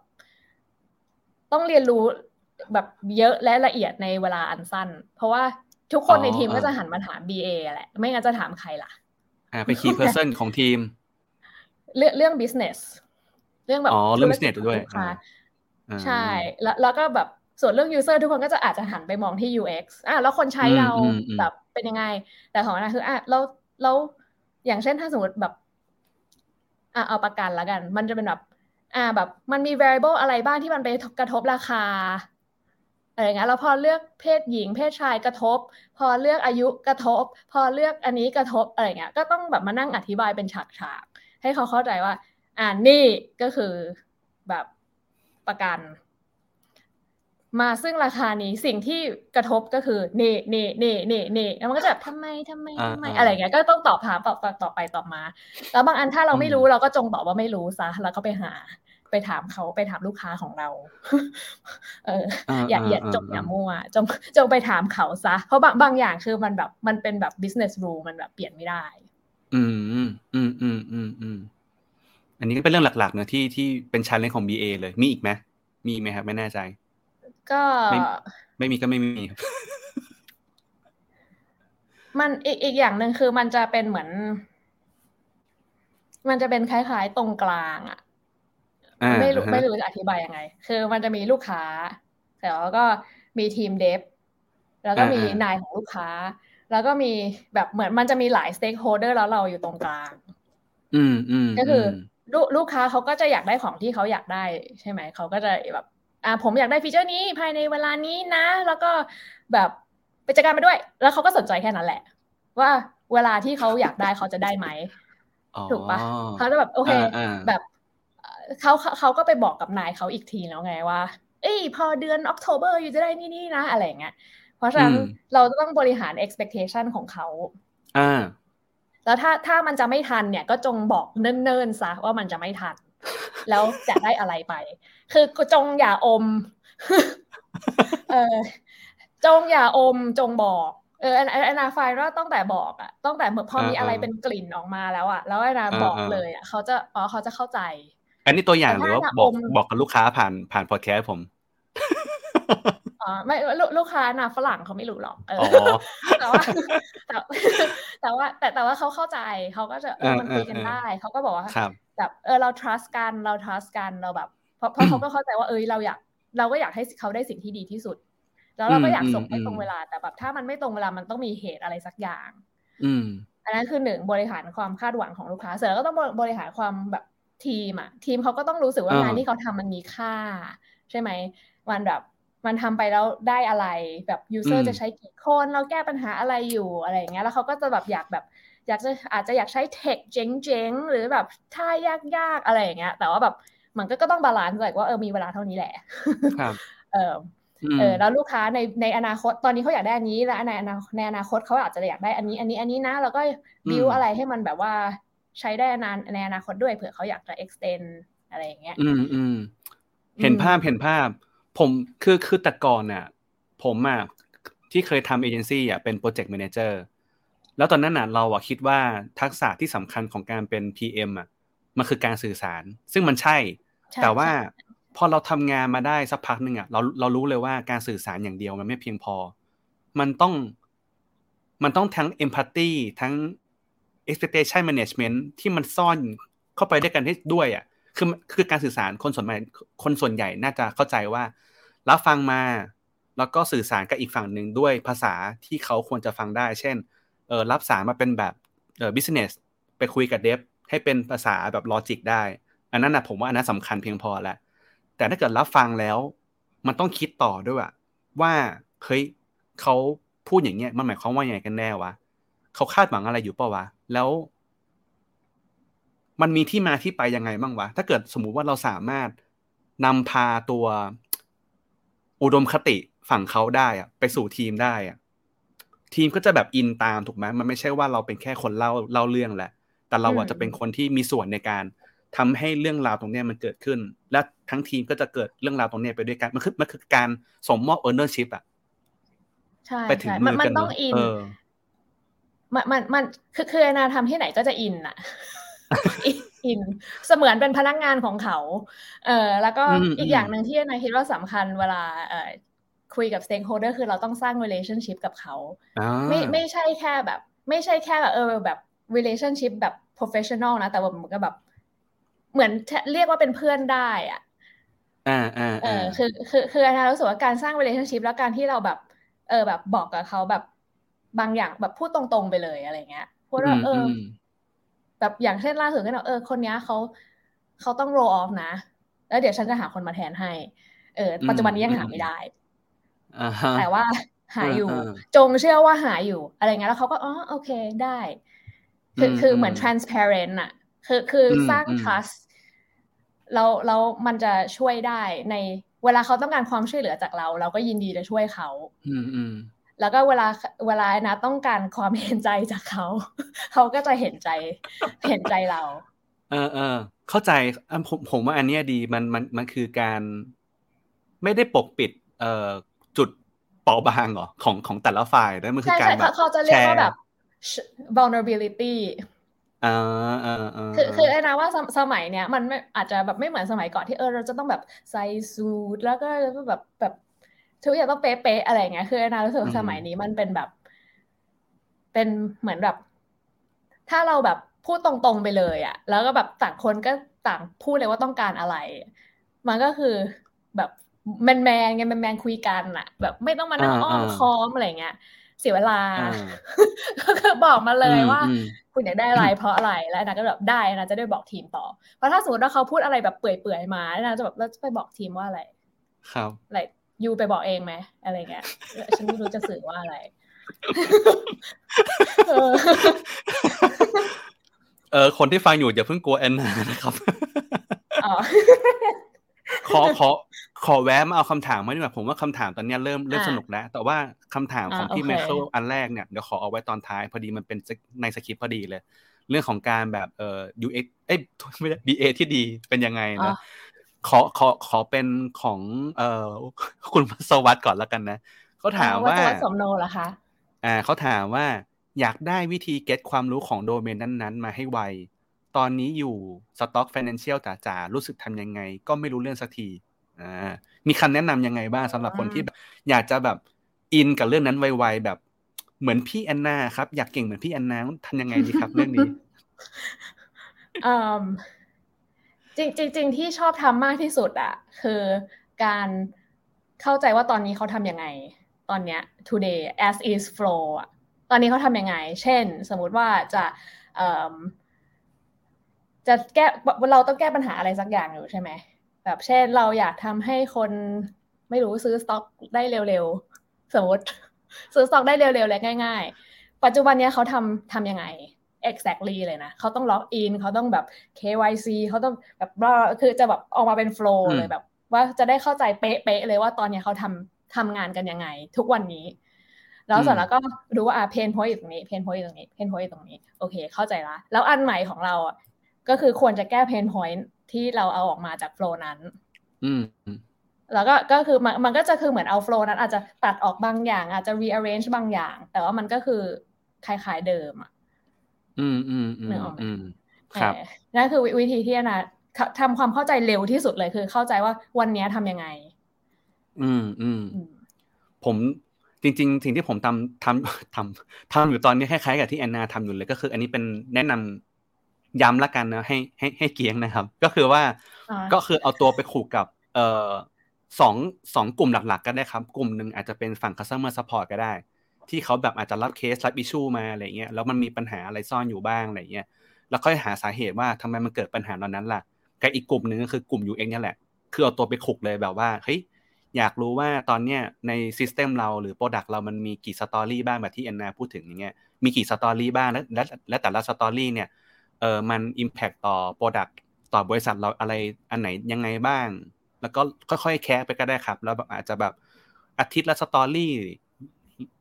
ต้องเรียนรู้แบบเยอะและละเอียดในเวลาอันสั้น เพราะว่าทุกคนในทีมก็จะหันมาถาม BA แหละ ไม่งั้นจะถามใครล่ะ อ่าเป็นคีย์เพอร์เซนของทีม เรื่องเรื่อง business เรื่องแบบอ๋อเรื่อง business ด้วยใช่ แล้วแล้วก็แบบส่วนเรื่อง user ทุกคนก็จะอาจจะหันไปมองที่ UX อะแล้วคนใช้เราแบบเป็นยังไง แต่ของนะคืออะเราเราอย่างเช่นถ้าสมมติแบบอะเอาประกันแล้วกัน มันจะเป็นแบบ อ่าแบบมันมี variable อะไรบ้างที่มันไปกระทบราคา อะไรเงี้ยแล้วพอเลือกเพศหญิง เพศชายกระทบ พอเลือกอายุกระทบ พอเลือกอันนี้กระทบอะไรเงี้ยก็ต้องแบบมานั่งอธิบายเป็นฉากๆให้เขาเข้าใจว่า อ่านี่ก็คือแบบประกัน มาซึ่งราคานี้สิ่งที่กระทบก็คือเน่เน่เน่เน่เน่แล้วมันก็จะแบบทำไมทำไมทำไมอะไรเงี้ยก็ต้องตอบถามตอบต่อไปตอบมา แล้วบางอันถ้าเราไม่รู้เราก็จงตอบว่าไม่รู้ซะแล้วก็ไปหา ไปถามเขาไปถามลูกค้าของเรา เออ อย่าอย่าจงอย่ามั่วจงจงไปถามเขาซะ เพราะบางบางอย่างคือมันแบบมันเป็นแบบ business rule มันแบบเปลี่ยนไม่ได้ อืมอืมอืมอืมอืมอันนี้ก็เป็นเรื่องหลักๆเนอะที่ที่เป็นชันเลนของ BA เลย มีอีกไหมมีไหมครับ ไม่แน่ใจ ก็ไม่ไม่มีก็ไม่มีครับมันอีกอีกอย่างหนึ่งคือมันจะเป็นเหมือน มันจะเป็นคล้ายๆ ตรงกลางอะอ่า ไม่รู้ฮะไม่รู้จะอธิบายยังไง คือมันจะมีลูกค้าแต่ว่าก็มีทีม dev แล้วก็มีนายของลูกค้า แล้วก็มีแบบเหมือนมันจะมีหลาย stakeholder แล้วเราอยู่ตรงกลาง อืมอืมก็คืออมลูกลูกค้าเขาก็จะอยากได้ของที่เขาอยากได้ใช่ไหมเขาก็จะแบบ อ่าผมอยากได้ feature นี้ภายในเวลานี้นะ แล้วก็แบบไปจัดการไปด้วย แล้วเขาก็สนใจแค่นั้นแหละ ว่าเวลาที่เขาอยากได้เขาจะได้ไหมอ๋อถูกปะเขาจะแบบโอเคอ่าอ่าแบบ เอ่อเขาเขาเขาก็ไปบอกกับนายเขาอีกทีแล้วไงว่า เอ้ยพอเดือนออกโทเบอร์อยู่จะได้นี่นี่นะ อะไรอย่างเงี้ยเพราะฉะนั้นอืมเราจะต้องบริหาร expectation ของเขาอ่า แล้วถ้าถ้ามันจะไม่ทันเนี่ย ก็จงบอกเนิ่นๆซะว่ามันจะไม่ทัน แล้วจะได้อะไรไป คือจงอย่าอม เออจงอย่าอมจงบอกเออแอนแอนแอนนาไฟว่าตั้งแต่บอกอะตั้งแต่เหมือนพอมีอ่าอะไรอ่าเป็นกลิ่นออกมาแล้วอะแล้วแอนนาอ่าบอกอ่าเลยอะเขาจะอ๋อเขาจะเข้าใจ อันนี้ตัวอย่างหรือว่าแต่ถ้าบอกอมบอกกับลูกค้าผ่านผ่านพอดแคสต์ผมอ๋อไม่ลูกลูกค้านะฝรั่งเขาไม่รู้หรอกเอออ๋อแต่ว่าแต่แต่ว่าแต่แต่ว่าเขาเข้าใจเขาก็จะเออมันคุยกันเออเออได้เขาก็บอกว่าครับแบบเออเรา trust กันเรา trust กันเราแบบเพราะเพราะเขาก็เข้าใจว่าเออเราอยากเราก็อยากให้เขาได้สิ่งที่ดีที่สุด แล้วเราก็อยากส่งให้อืมตรงเวลาแต่แบบถ้ามันไม่ตรงเวลามันต้องมีเหตุอะไรสักอย่าง อืมอันนั้นคือหนึ่งบริหารความคาดหวังของลูกค้าเสร็จแล้วก็ต้องบริหารความแบบ ทีมอะทีมเขาก็ต้องรู้สึกว่าอ่างงานที่เขาทำมันมีค่า ใช่ไหมมันแบบมันทำไปแล้วได้อะไรแบบยูเซออืร์มจะใช้กี่คนเราแก้ปัญหาอะไรอยู่อะไรอย่างเงี้ยแล้วเขาก็จะแบบอยากแบบอยากจะอาจจะอยากใช้เทคเจ๋งๆหรือแบบท่ายากๆอะไรอย่างเงี้ยแต่ว่าแบบมันก็ก็ต้อง balance แบบว่าเออมีเวลาเท่านี้แหละครับเอออืมเออแล้วลูกค้าในในอนาคตตอนนี้เขาอยากได้อันนี้ แล้วในอนาในอนาคตเขาอาจจะอยากได้อันนี้ อันนี้อันนี้นะ แล้วก็บิวอืมอะไรให้มันแบบว่า ใช้ได้นานในอนาคตด้วยเผื่อเขาอยากจะ extend อะไรอย่างเงี้ย อืมอืมเห็นอืมภาพเห็นภาพ ผมคือคือแต่ก่อนน่ะ ผมอะที่เคยทำเอเจนซี่อะเป็น project managerแล้วตอนนั้นน่ะเราอะคิดว่าทักษะที่สำคัญของการเป็น PM อะมันคือการสื่อสาร ซึ่งมันใช่ใช่แต่ว่าใช่พอเราทำงานมาได้สักพักหนึ่งอะเราเรารู้เลยว่าการสื่อสารอย่างเดียวมันไม่เพียงพอ มันต้อง มันต้องทั้ง empathy ทั้ง expectation management ที่มันซ่อนเข้าไปด้วยกันให้ด้วยอะคือคือการสื่อสารคนส่วนใหญ่คนส่วนใหญ่น่าจะเข้าใจว่ารับฟังมา แล้วก็สื่อสารกับอีกฝั่งหนึ่งด้วยภาษาที่เขาควรจะฟังได้ เช่นเออรับสารมาเป็นแบบเออ business ไปคุยกับเดฟให้เป็นภาษาแบบลอจิกได้ อันนั้นนะผมว่าอันนั้นสำคัญเพียงพอแล้ว แต่ถ้าเกิดรับฟังแล้ว มันต้องคิดต่อด้วยว่าว่าเฮ้ยเขาพูดอย่างเงี้ยมันหมายความว่าอย่างไรกันแน่วะเขาคาดหวังอะไรอยู่เปล่าวะ แล้ว มันมีที่มาที่ไปยังไงบ้างวะ ถ้าเกิดสมมุติว่าเราสามารถนำพาตัวอุดมคติฝั่งเขาได้อะไปสู่ทีมได้อะทีมก็จะแบบอินตามถูกไหมมันไม่ใช่ว่าเราเป็นแค่คนเล่าเล่าเรื่องแหละ แต่เราอะอืมจะเป็นคนที่มีส่วนในการทำให้เรื่องราวตรงเนี้ยมันเกิดขึ้น และทั้งทีมก็จะเกิดเรื่องราวตรงเนี้ยไปด้วยกัน มันคือมันคือการสมมอบ ownership อะใช่ไปถึงใช่มืมันอมันกันต้องเนอะอินเออ มันมันมันคือคือแอนนาทำที่ไหนก็จะอินอะอินอินเสมือนเป็นพนักงานของเขา เออแล้วก็อืมอีอืกมอย่างหนึ่งที่แอนนาคิดว่าสำคัญเวลาเอ่อคุยกับ stakeholder คือเราต้องสร้าง relationship กับเขาอ่าไม่ไม่ใช่แค่แบบ ไม่ใช่แค่แบบเออแบบ relationship แบบ professional นะ แต่ว่ามันก็แบบ เหมือนเรียกว่าเป็นเพื่อนได้อะอ่าอ่าเออ่าอคือคือคืออาจารย์รู้สึกว่าการสร้าง relationship แล้วการที่เราแบบ เออแบบบอกกับเขาแบบ บางอย่างแบบพูดตรงๆไปเลยอะไรเงี้ยพูดว่าเอออมแบบอย่างเช่นล่าสุดก็แบบเออคนเนี้ยเขาเขาต้อง roll off นะ แล้วเดี๋ยวฉันจะหาคนมาแทนให้ เออ ปัจจุบันนี้ยังหาไม่ได้อ่าฮะแต่ว่าหาอยู่เออเออจงเชื่อว่าหาอยู่ อะไรเงี้ยแล้วเขาก็อ๋อโอเคได้ คืออืมคือเหมือนอืม transparent อะคือคืออมสร้างอืม trust แล้วแล้วมันจะช่วยได้ในเวลาเขาต้องการความช่วยเหลือจากเรา เราก็ยินดีจะช่วยเขา อืมอืม แล้วก็เวลาเวลานะต้องการความเห็นใจจากเขา เขาก็จะเห็นใจเห็นใจเรา เออเออเข้าใจอะผมผมว่าอันเนี้ยดีมันมันมันคือการ ไม่ได้ปกปิด เอ่อจุดเปราะบางเหรอของของแต่ละฝ่ายนะมันคือใช่การใช่แบเขาบเขาจะเรียกว่าแชร์แบบ vulnerability อ่าอ่าอ่าคือคือไอ้นะว่าสมสมัยเนี้ยมันไม่อาจจะแบบไม่เหมือนสมัยก่อนที่เออเราจะต้องแบบใส่สูทแล้วก็แบบแบบ ทุกอย่างต้องเป๊ะๆอะไรเงี้ยคือไอ้นะรู้สึกว่าสมัยนี้มันเป็นแบบ เป็นเหมือนแบบ ถ้าเราแบบพูดตรงๆไปเลยอะแล้วก็แบบต่างคนก็ต่างพูดเลยว่าต้องการอะไร มันก็คือแบบแมนแมนไงแมนแมนคุยกันอะแบบไม่ต้องมานั่งอ้อมค้อมอะไรเงี้ยเสียเวลา ก็คือบอกมาเลยว่า คุณอยากได้อะไรเพราะอะไรแล้วนะก็แบบได้นะจะได้บอกทีมต่อ เพราะถ้าสมมติว่าเขาพูดอะไรแบบเปื่อยๆมานะจะแบบเราจะไปบอกทีมว่าอะไร ครับอะไร ยูไปบอกเองไหมอะไรเงี้ยฉันไม่รู้จะสื่อว่าอะไรเออคนที่ฟังอยู่อย่าเพิ่งกลัวแอนนานะครับขอขอขอแวะมาเอาคำถามมาดีกว่าผมว่าคำถามตอนนี้เริ่มเริ่มสนุกแล้ว แต่ว่าคำถามของพี่แมคเคิลอันแรกเนี่ยเดี๋ยวขอเอาไว้ตอนท้าย พอดีมันเป็นในสคริปต์พอดีเลย เรื่องของการแบบเอ่อ UX เอ้ยไม่ใช่ BA ที่ดีเป็นยังไงนะ ขอขอขอเป็นของเอ่อคุณสวัสดิ์ก่อนแล้วกันนะเขาถามว่าสมโนเหรอคะอ่าเขาถามว่าอยากได้วิธี get ความรู้ของโดเมนนั้นๆ มาให้ไว ตอนนี้อยู่ stock financial จ๋าๆรู้สึกทำยังไง ก็ไม่รู้เรื่องสักทีอ่ามีคำแนะนำยังไงบ้างสำหรับคนที่แบบอยากจะแบบอินกับเรื่องนั้นไวๆแบบเหมือนพี่แอนนาครับ อยากเก่งเหมือนพี่แอนนาทำยังไงดีครับ เรื่องนี้ จริงจริงที่ชอบทำมากที่สุดอะคือการเข้าใจว่าตอนนี้เขาทำยังไง ตอนเนี้ย today as is flow อะตอนนี้เขาทำยังไง เช่น สมมุติว่าจะจะแก้เราต้องแก้ปัญหาอะไรสักอย่างอยู่ใช่ไหมแบบเช่นเราอยากทำให้คนไม่รู้ซื้อสต็อกได้เร็วๆสมมติซื้อสต็อกได้เร็วๆและง่าย ๆ ปัจจุบันนี้เขาทำทำยังไง exactly เลยนะเขาต้อง login เขาต้องแบบ KYC เขาต้องแบบคือจะแบบออกมาเป็น flow เลยแบบ ว่าจะได้เข้าใจเป๊ะๆเลยว่าตอนนี้เขาทำทำงานกันยังไง ทุกวันนี้ แล้วเสร็จแล้วก็รู้ว่าอ่า pain point อยู่ตรงนี้ pain point อยู่ตรงนี้ pain point อยู่ตรงนี้โอเค เข้าใจละแล้วอันใหม่ของเราอะก็คือควรจะแก้ pain point ที่เราเอาออกมาจาก flow นั้น อืมแล้วก็ก็คือมันมันก็จะคือเหมือนเอา flow นั้นอาจจะตัดออกบางอย่าง อาจจะ rearrange บางอย่าง แต่ว่ามันก็คือคล้ายๆเดิมอะ อืมอืมอืมอืมครับนั่นคือวิธีที่นะทำความเข้าใจเร็วที่สุดเลยคือ เข้าใจว่าวันนี้ทำยังไง อืมอืมผมจริง ๆ สิ่งที่ผมทำทำทำทำอยู่ตอนนี้คล้ายๆกับที่แอนนาทำอยู่เลยก็คือ อันนี้เป็นแนะนำย้ำละกันนะให้ให้ให้เกียงนะครับ ก็คือว่าก็คือเอาตัวไปขู่กับ เอ่อสองสองกลุ่มหลัก ๆ ก็ได้ครับ กลุ่มหนึ่งอาจจะเป็นฝั่ง customer support ก็ได้ ที่เขาแบบอาจจะรับเคสรับอิชูมาอะไรเงี้ยแล้วมันมีปัญหาอะไรซ่อนอยู่บ้างอะไรเงี้ยแล้วค่อยหาสาเหตุว่าทำไมมันเกิดปัญหาเหล่านั้นล่ะกับอีกกลุ่มหนึ่งก็คือกลุ่ม UX นี่แหละ คือเอาตัวไปขุกเลยแบบว่าเฮ้ยอยากรู้ว่าตอนเนี้ยใน system เราหรือ product เรามันมีกี่ story บ้างแบบที่แอนนาพูดถึงอย่างเงี้ยมีกี่ story บ้างและและและแต่ละ story เนี่ยเออมัน impact ต่อ product ต่อบริษัทเราอะไรอันไหนยังไงบ้าง แล้วก็ค่อยๆ แคะไปก็ได้ครับ แล้วอาจจะแบบอาทิตย์ละ story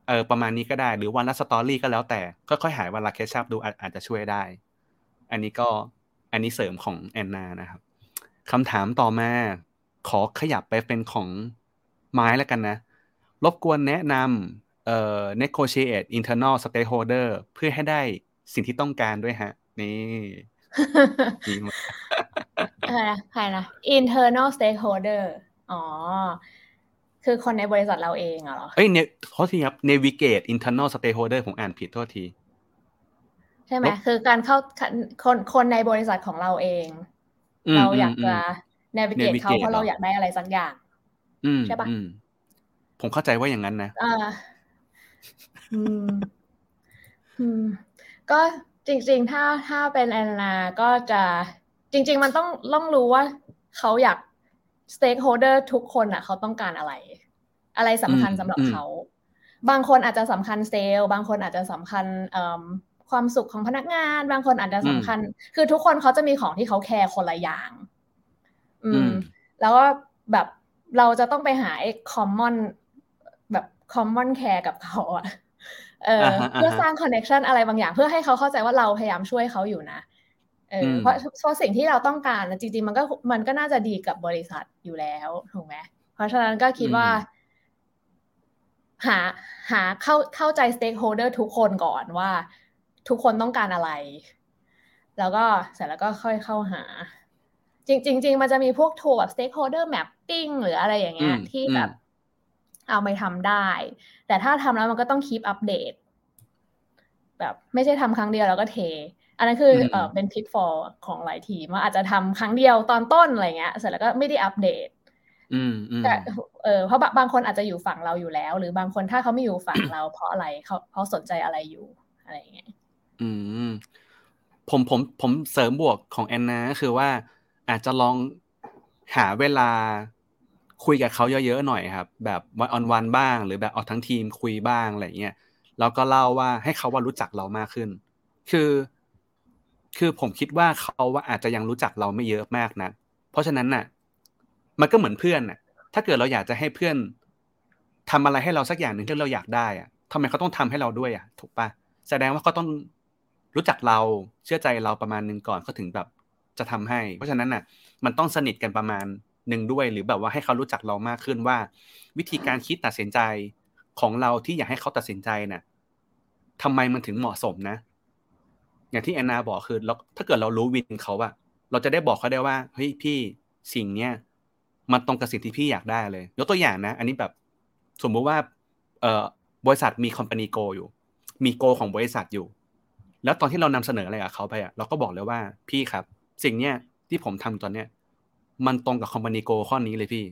เออประมาณนี้ก็ได้ หรือวันละ story ก็แล้วแต่ ค่อยๆหายวันละ catch up ดูอาจจะช่วยได้ อันนี้ก็อันนี้เสริมของแอนนานะครับคำถามต่อมาขอขยับไปเป็นของไม้แล้วกันนะ รบกวนแนะนำเอ่อ negotiate internal stakeholder เพื่อให้ได้สิ่งที่ต้องการด้วยฮะ นี่ใครนะใครนะ internal stakeholder อ๋อ คือคนในบริษัทเราเองเหรอ เอ้ยเนี่ยโทษทีครับ navigate internal stakeholder ผมอ่านผิดโทษที ใช่ไหมคือการเข้าคนคนในบริษัทของเราเอง เราอยากจะ navigate เขาเพราะเราอยากได้อะไรสักอย่างใช่ปะผมเข้าใจว่าอย่างนั้นนะอ่าอืมอืม ก็จริง ๆ ถ้าถ้าเป็นแอนนาก็จะจริง ๆ มันต้องต้องรู้ว่าเขาอยาก สเต็กโฮเดอร์ทุกคนอะ เขาต้องการอะไร อะไรสำคัญสำหรับเขา บางคนอาจจะสำคัญเซลล์บางคนอาจจะสำคัญความสุขของพนักงาน บางคนอาจจะสำคัญ คือทุกคนเขาจะมีของที่เขา care คนละอย่าง อืม แล้วก็แบบเราจะต้องไปหาไอ้ common แบบ common care กับเขาอะเออเพื่อสร้าง connection อะไรบางอย่าง เพื่อให้เขาเข้าใจว่าเราพยายามช่วยเขาอยู่นะ เออเพราะเพราะสิ่งที่เราต้องการจริงๆมันก็มันก็น่าจะดีกับบริษัทอยู่แล้วถูกไหมเพราะฉะนั้นก็คิดว่า หาหาเข้าเข้าใจ stakeholder ทุกคนก่อนว่า ทุกคนต้องการอะไร แล้วก็เสร็จแล้วก็ค่อยเข้าหา จริงจริงๆมันจะมีพวก tool แบบ stakeholder mapping หรืออะไรอย่างเงี้ยอืมที่แบบเอาไปทำได้ แต่ถ้าทำแล้วมันก็ต้อง keep update แบบไม่ใช่ทำครั้งเดียวแล้วก็เท อันนั้นคือเออเป็น pitfall ของหลายทีมว่าอาจจะทำครั้งเดียวตอนต้นอะไรเงี้ยเสร็จแล้วก็ไม่ได้อัปเดตอืมอืมแต่เออเพราะบางบางคนอาจจะอยู่ฝั่งเราอยู่แล้ว หรือบางคนถ้าเขาไม่อยู่ฝั่งเรา เพราะอะไรเขาเพราะสนใจอะไรอยู่อะไรอย่างเงี้ยอืมผมผมผมเสริมบวกของแอนนาก็คือว่าอาจจะลองหาเวลาคุยกับเขาเยอะๆหน่อยครับ แบบวันออนวันบ้าง หรือแบบเอาทั้งทีมคุยบ้างอะไรเงี้ยแล้วก็เล่าว่าให้เขาว่ารู้จักเรามากขึ้น คือ คือผมคิดว่าเขาว่าอาจจะยังรู้จักเราไม่เยอะมากนะเพราะฉะนั้นน่ะ มันก็เหมือนเพื่อนน่ะ ถ้าเกิดเราอยากจะให้เพื่อนทำอะไรให้เราสักอย่างหนึ่งที่เราอยากได้อะทำไมเขาต้องทำให้เราด้วยอะ ถูกปะแสดงว่าเขาต้องรู้จักเราเชื่อใจเราประมาณนึงก่อนเขาถึงแบบจะทำให้ เพราะฉะนั้นน่ะ มันต้องสนิทกันประมาณหนึ่งด้วย หรือแบบว่าให้เขารู้จักเรามากขึ้นว่า วิธีการคิดตัดสินใจของเราที่อยากให้เขาตัดสินใจน่ะทำไมมันถึงเหมาะสมนะ อย่างที่แอนนาบอกคือเราถ้าเกิดเรารู้วินเขาอะเราจะได้บอกเขาได้ว่าเฮ้ยพี่สิ่งเนี้ยมันตรงกับสิ่งที่พี่อยากได้เลย ยกตัวอย่างนะ อันนี้แบบสมมุติว่าเอ่อบริษัทมีคอมพานีโกอยู่ มีโกของบริษัทอยู่ แล้วตอนที่เรานำเสนออะไรกับเขาไปอะเราก็บอกเลยว่าพี่ครับ สิ่งเนี้ยที่ผมทำตอนเนี้ยมันตรงกับคอมพานีโกข้อนี้เลยพี่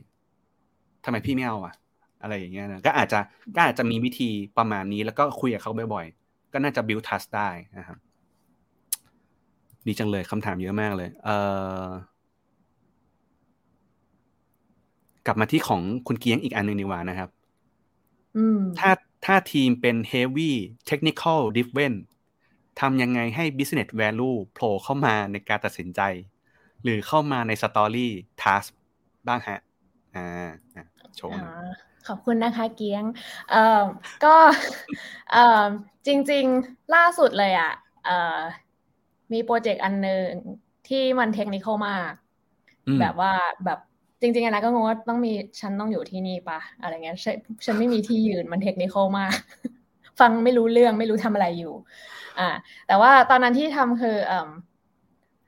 ทำไมพี่ไม่เอาอะอะไรอย่างเงี้ยนะก็อาจจะก็อาจจะมีวิธีประมาณนี้แล้วก็คุยกับเขาบ่อยๆ ก็น่าจะ build trust ได้นะครับ ดีจังเลยคำถามเยอะมากเลย เอ่อกลับมาที่ของคุณเกียงอีกอันหนึ่งดีกว่านะครับอืมถ้าถ้าทีมเป็น heavy technical driven ทำยังไงให้ business value โผล่เข้ามาในการตัดสินใจ หรือเข้ามาใน story task บ้างฮะ อ่าอะโชว์หน่อยอ่าขอบคุณนะคะเกียง เอ่อก็เอ่อจริง ๆ ล่าสุดเลยอะ เอ่อ มีโปรเจกต์อันหนึ่งที่มันเทคนิคมากอืมแบบว่าแบบจริงๆอะนะก็งงว่าต้องมีฉันต้องอยู่ที่นี่ปะอะไรเงี้ยฉันฉันไม่มีที่ยืนมันเทคนิคมาก ฟังไม่รู้เรื่องไม่รู้ทำอะไรอยู่ อ่า แต่ว่าตอนนั้นที่ทำคือเอ่อ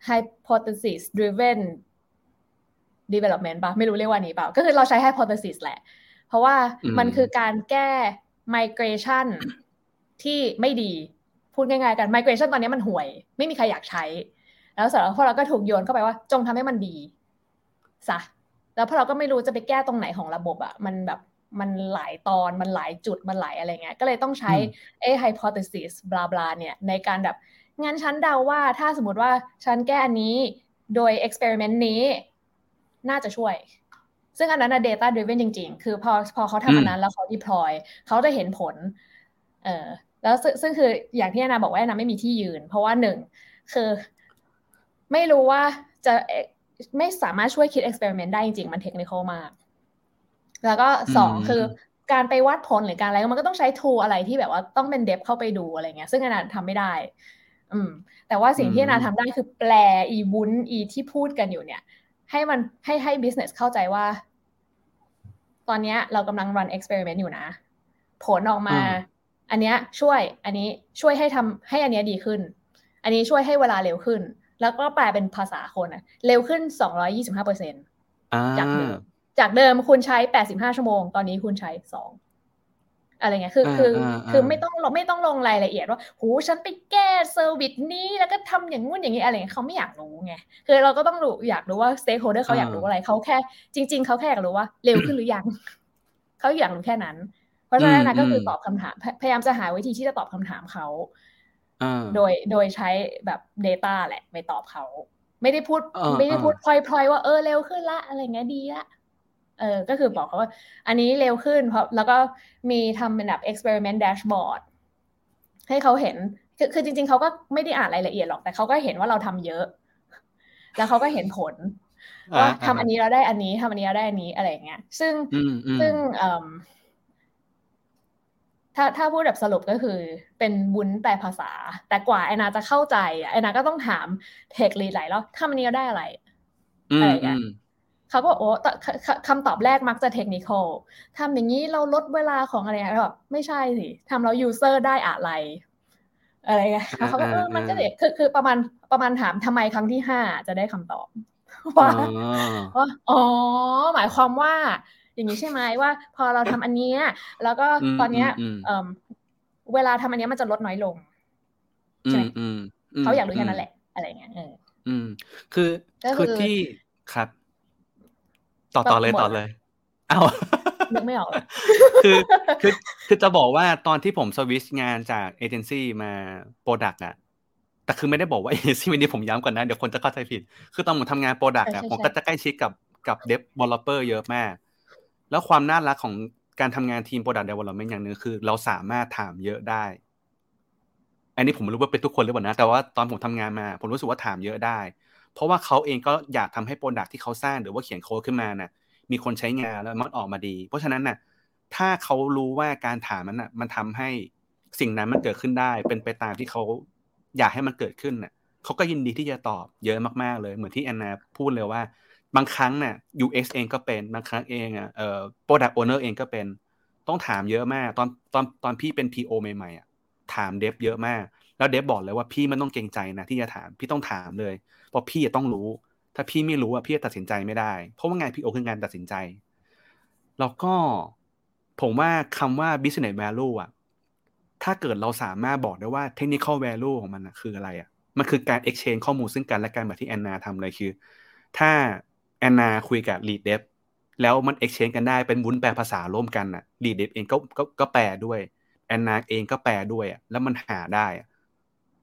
hypothesis driven development ปะไม่รู้เรียกว่านี้เปล่า ก็คือเราใช้ hypothesis แหละ เพราะว่าอืมมันคือการแก้ migration ที่ไม่ดี พูดง่ายๆกัน migration ตอนนี้มันห่วย ไม่มีใครอยากใช้ แล้วเสร็จแล้วพวกเราก็ถูกโยนเข้าไปว่า จงทำให้มันดีซะแล้วพวกเราก็ไม่รู้จะไปแก้ตรงไหนของระบบอะมันแบบมันหลายตอนมันหลายจุดมันหลายอะไรเงี้ยก็เลยต้องใช้อืมไอ้ hypothesis บลาบลาเนี่ยในการแบบงั้นฉันเดาว่าถ้าสมมติว่าฉันแก้อันนี้โดย experiment นี้น่าจะช่วย ซึ่งอันนั้นนะ data driven จริง ๆ คือพอพอเขาทำอันนั้นแล้วเขา deploy เขาจะเห็นผล เออ แล้วซึ่งซึ่งคืออย่างที่แอนนาบอกว่าแอนนาไม่มีที่ยืน เพราะว่าหนึ่งคือ ไม่รู้ว่าจะเอ่อไม่สามารถช่วยคิด experiment ได้จริงๆ มันเทคนิคมาก แล้วก็สองอืมคือการไปวัดผลหรือการอะไรมันก็ต้องใช้ tool อะไรที่แบบว่าต้องเป็นเดฟเข้าไปดูอะไรเงี้ย ซึ่งแอนนาทำไม่ได้ อืม แต่ว่าสิ่งที่แอนนาทำได้คือแปลอีวุ้นอีที่พูดกันอยู่เนี่ย ให้มันให้ให้ business เข้าใจว่า ตอนเนี้ยเรากำลัง run experiment อยู่นะ ผลออกมา อ่าอันเนี้ยช่วยอันนี้ช่วยให้ทำให้อันเนี้ยดีขึ้น อันนี้ช่วยให้เวลาเร็วขึ้น แล้วก็แปลเป็นภาษาคนอะเร็วขึ้น 225เปอร์เซ็นอ่าจากเดิมจากเดิมคุณใช้ 85 ชั่วโมง ตอนนี้คุณใช้ 2อะไรเงี้ยคืออ่าคืออ่าคืออ่าไม่ต้องไม่ต้องลงรายละเอียดว่าหูฉันไปแก้เซอร์วิสนี้แล้วก็ทำอย่างงู้นอย่างนี้อะไรเงี้ยเขาไม่อยากรู้ไงคือเราก็ต้องรู้อยากรู้ว่า stakeholder เขาอยากรู้อะไรเขาแค่จริง ๆเขาแค่อยากรู้ว่าเร็วขึ้นหรือยังเขาอยากรู้แค่นั้น เพราะฉะนั้นนะก็คือตอบคำถามพยพยายามจะหาวิธีที่จะตอบคำถามเขาอ่าโดยโดยใช้แบบ Data แหละไปตอบเขา ไม่ได้พูดเออไม่ได้เออพูดพลอยๆ ว่าเออเร็วขึ้นละอะไรเงี้ยดีละเออ ก็คือบอกเขาว่า อันนี้เร็วขึ้นเพราะแล้วก็มีทำเป็นแบบ experiment dashboard ให้เขาเห็น คือคือจริง ๆ เขาก็ไม่ได้อ่านรายละเอียดหรอก แต่เขาก็เห็นว่าเราทำเยอะ แล้วเขาก็เห็นผลว่าทำอันนี้เราได้อันนี้ทำอันนี้เราได้อันนี้อะไรอย่างเงี้ย ซึ่งอืมอืมซึ่งเอิ่ม ถ้าถ้าพูดแบบสรุปก็คือ เป็นวุ้นแปลภาษา แต่กว่าไอนาจะเข้าใจอะไอนาก็ต้องถามเทคลีดหลายรอบทำอันนี้เราได้อะไรอือะไรมอย่างเงี้อืยมเขาก็บอกโอ้แต่คคคำตอบแรกมักจะเทคนิคอลทำอย่างนี้เราลดเวลาของอะไรอะแบบไม่ใช่สิทำแล้วยูเซอร์ได้อะไร อะไรเงี้ยแล้วเขาก็เออมันก็เด็กคือคือประมาณประมาณถามทำไมครั้งที่ห้าจะได้คำตอบว่าว่าอ๋อหมายความว่า อย่างนี้ใช่ไหมว่า พอเราทำอันนี้แล้วก็ตอนเนี้ยเอเวลาทำอันนี้มันจะลดน้อยลงใช่ไหมเขาอยากรู้แค่นั้นแหละ อะไรเงี้ยเอออืม คือคือที่ครับ ต่อต่อเลยต่อเลยเอ้านึกไม่ออกคือคือคือจะบอกว่าตอนที่ผมสวิชงานจากเอเจนซี่มา product อะแต่คือไม่ได้บอกว่าเอเจนซี่วันนี้ผมย้ำก่อนนะ เดี๋ยวคนจะเข้าใจผิด คือตอนผมทำงาน product อะผมก็จะใกล้ชิดกับกับ developer เยอะมาก แล้วความน่ารักของการทำงานทีม product development อย่างหนึ่งคือ เราสามารถถามเยอะได้ อันนี้ผมไม่รู้ว่าเป็นทุกคนหรือเปล่านะ แต่ว่าตอนผมทำงานมา ผมรู้สึกว่าถามเยอะได้ เพราะว่าเขาเองก็อยากทำให้โปรดักต์ที่เขาสร้างหรือว่าเขียนโค้ดขึ้นมาน่ะมีคนใช้งานแล้วมันออกมาดี เพราะฉะนั้นน่ะถ้าเขารู้ว่าการถามมันน่ะมันทำให้สิ่งนั้นมันเกิดขึ้นได้ เป็นไปตามที่เขาอยากให้มันเกิดขึ้นน่ะเขาก็ยินดีที่จะตอบเยอะมากๆเลย เหมือนที่แอนนาพูดเลยว่า บางครั้งน่ะ UX เองก็เป็น บางครั้งเองอะเอ่อ product owner เองก็เป็น ต้องถามเยอะมาก ตอนตอนตอนพี่เป็น PO ใหม่ๆอะถามเดฟเยอะมาก แล้วเดฟบอกเลยว่าพี่มันต้องเกรงใจนะที่จะถาม พี่ต้องถามเลย เพราะพี่จะต้องรู้ ถ้าพี่ไม่รู้อะพี่จะตัดสินใจไม่ได้ เพราะว่างานพีโอคืองานตัดสินใจ แล้วก็ผมว่าคำว่า business value อะ ถ้าเกิดเราสามารถบอกได้ว่า technical value ของมันคืออะไรอะ มันคือการ exchange ข้อมูลซึ่งกันและกันแบบที่แอนนาทำเลยคือ ถ้า แอนนาคุยกับ lead dev แล้วมัน exchange กันได้เป็นวุ้นแปลภาษาร่วมกันอะ lead dev เองก็ก็ก็แปลด้วยแอนนาเองก็แปลด้วยอะแล้วมันหาได้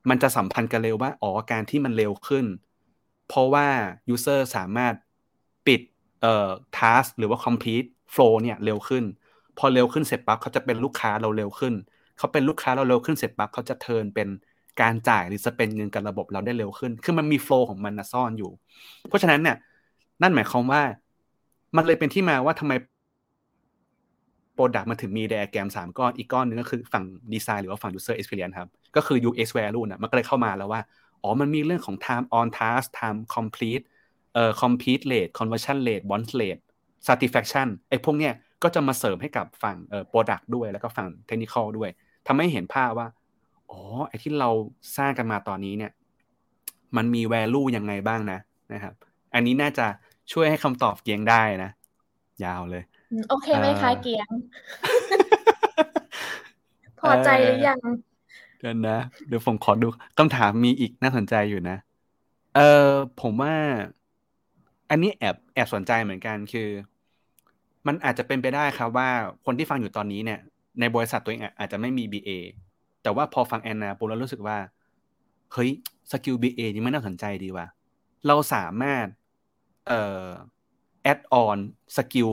มันจะสัมพันธ์กันเร็วว่าอ๋อการที่มันเร็วขึ้น เพราะว่า user สามารถปิดเอ่อ task หรือว่า complete flow เนี่ยเร็วขึ้น พอเร็วขึ้นเสร็จปั๊บเขาจะเป็นลูกค้าเราเร็วขึ้นเขาเป็นลูกค้าเราเร็วขึ้นเสร็จปั๊บเขาจะเทินเป็นการจ่ายหรือจะเป็นเงินกับระบบเราได้เร็วขึ้น คือมันมีโฟล์ของมันนะซ่อนอยู่ เพราะฉะนั้นเนี่ย นั่นหมายความว่า มันเลยเป็นที่มาว่าทำไมโปรดักต์มันถึงมีไดอะแกรมสามก้อน อีกก้อนนึงก็คือฝั่งดีไซน์หรือว่าฝั่ง user experience ครับ ก็คือ UX value นะมันก็เลยเข้ามาแล้วว่า อ๋อ มันมีเรื่องของ time on task time complete เอ่อ complete rate conversion rate bounce rate satisfaction ไอ้พวกเนี้ยก็จะมาเสริมให้กับฝั่งเอ่อ product ด้วยแล้วก็ฝั่ง technical ด้วยทำให้เห็นภาพว่า อ๋อ ไอ้ที่เราสร้างกันมาตอนนี้เนี่ย มันมี value ยังไงบ้างนะนะครับ อันนี้น่าจะ ช่วยให้คำตอบเกียงได้นะ ยาวเลย โอเคไหมคะเกียง พอใจหรือยังเดี๋ยวนะ เดี๋ยวผมขอดูคำถามมีอีกน่าสนใจอยู่นะ เออผมว่า อันนี้แอบแอบสนใจเหมือนกันคือ มันอาจจะเป็นไปได้ครับว่าคนที่ฟังอยู่ตอนนี้เนี่ย ในบริษัทตัวเองอาจจะไม่มี BA แต่ว่าพอฟังแอนนาปุ๊บแล้วรู้สึกว่า เฮ้ยสกิล BA นี่ไม่น่าสนใจดีว่ะเราสามารถ เอ่อ add on skill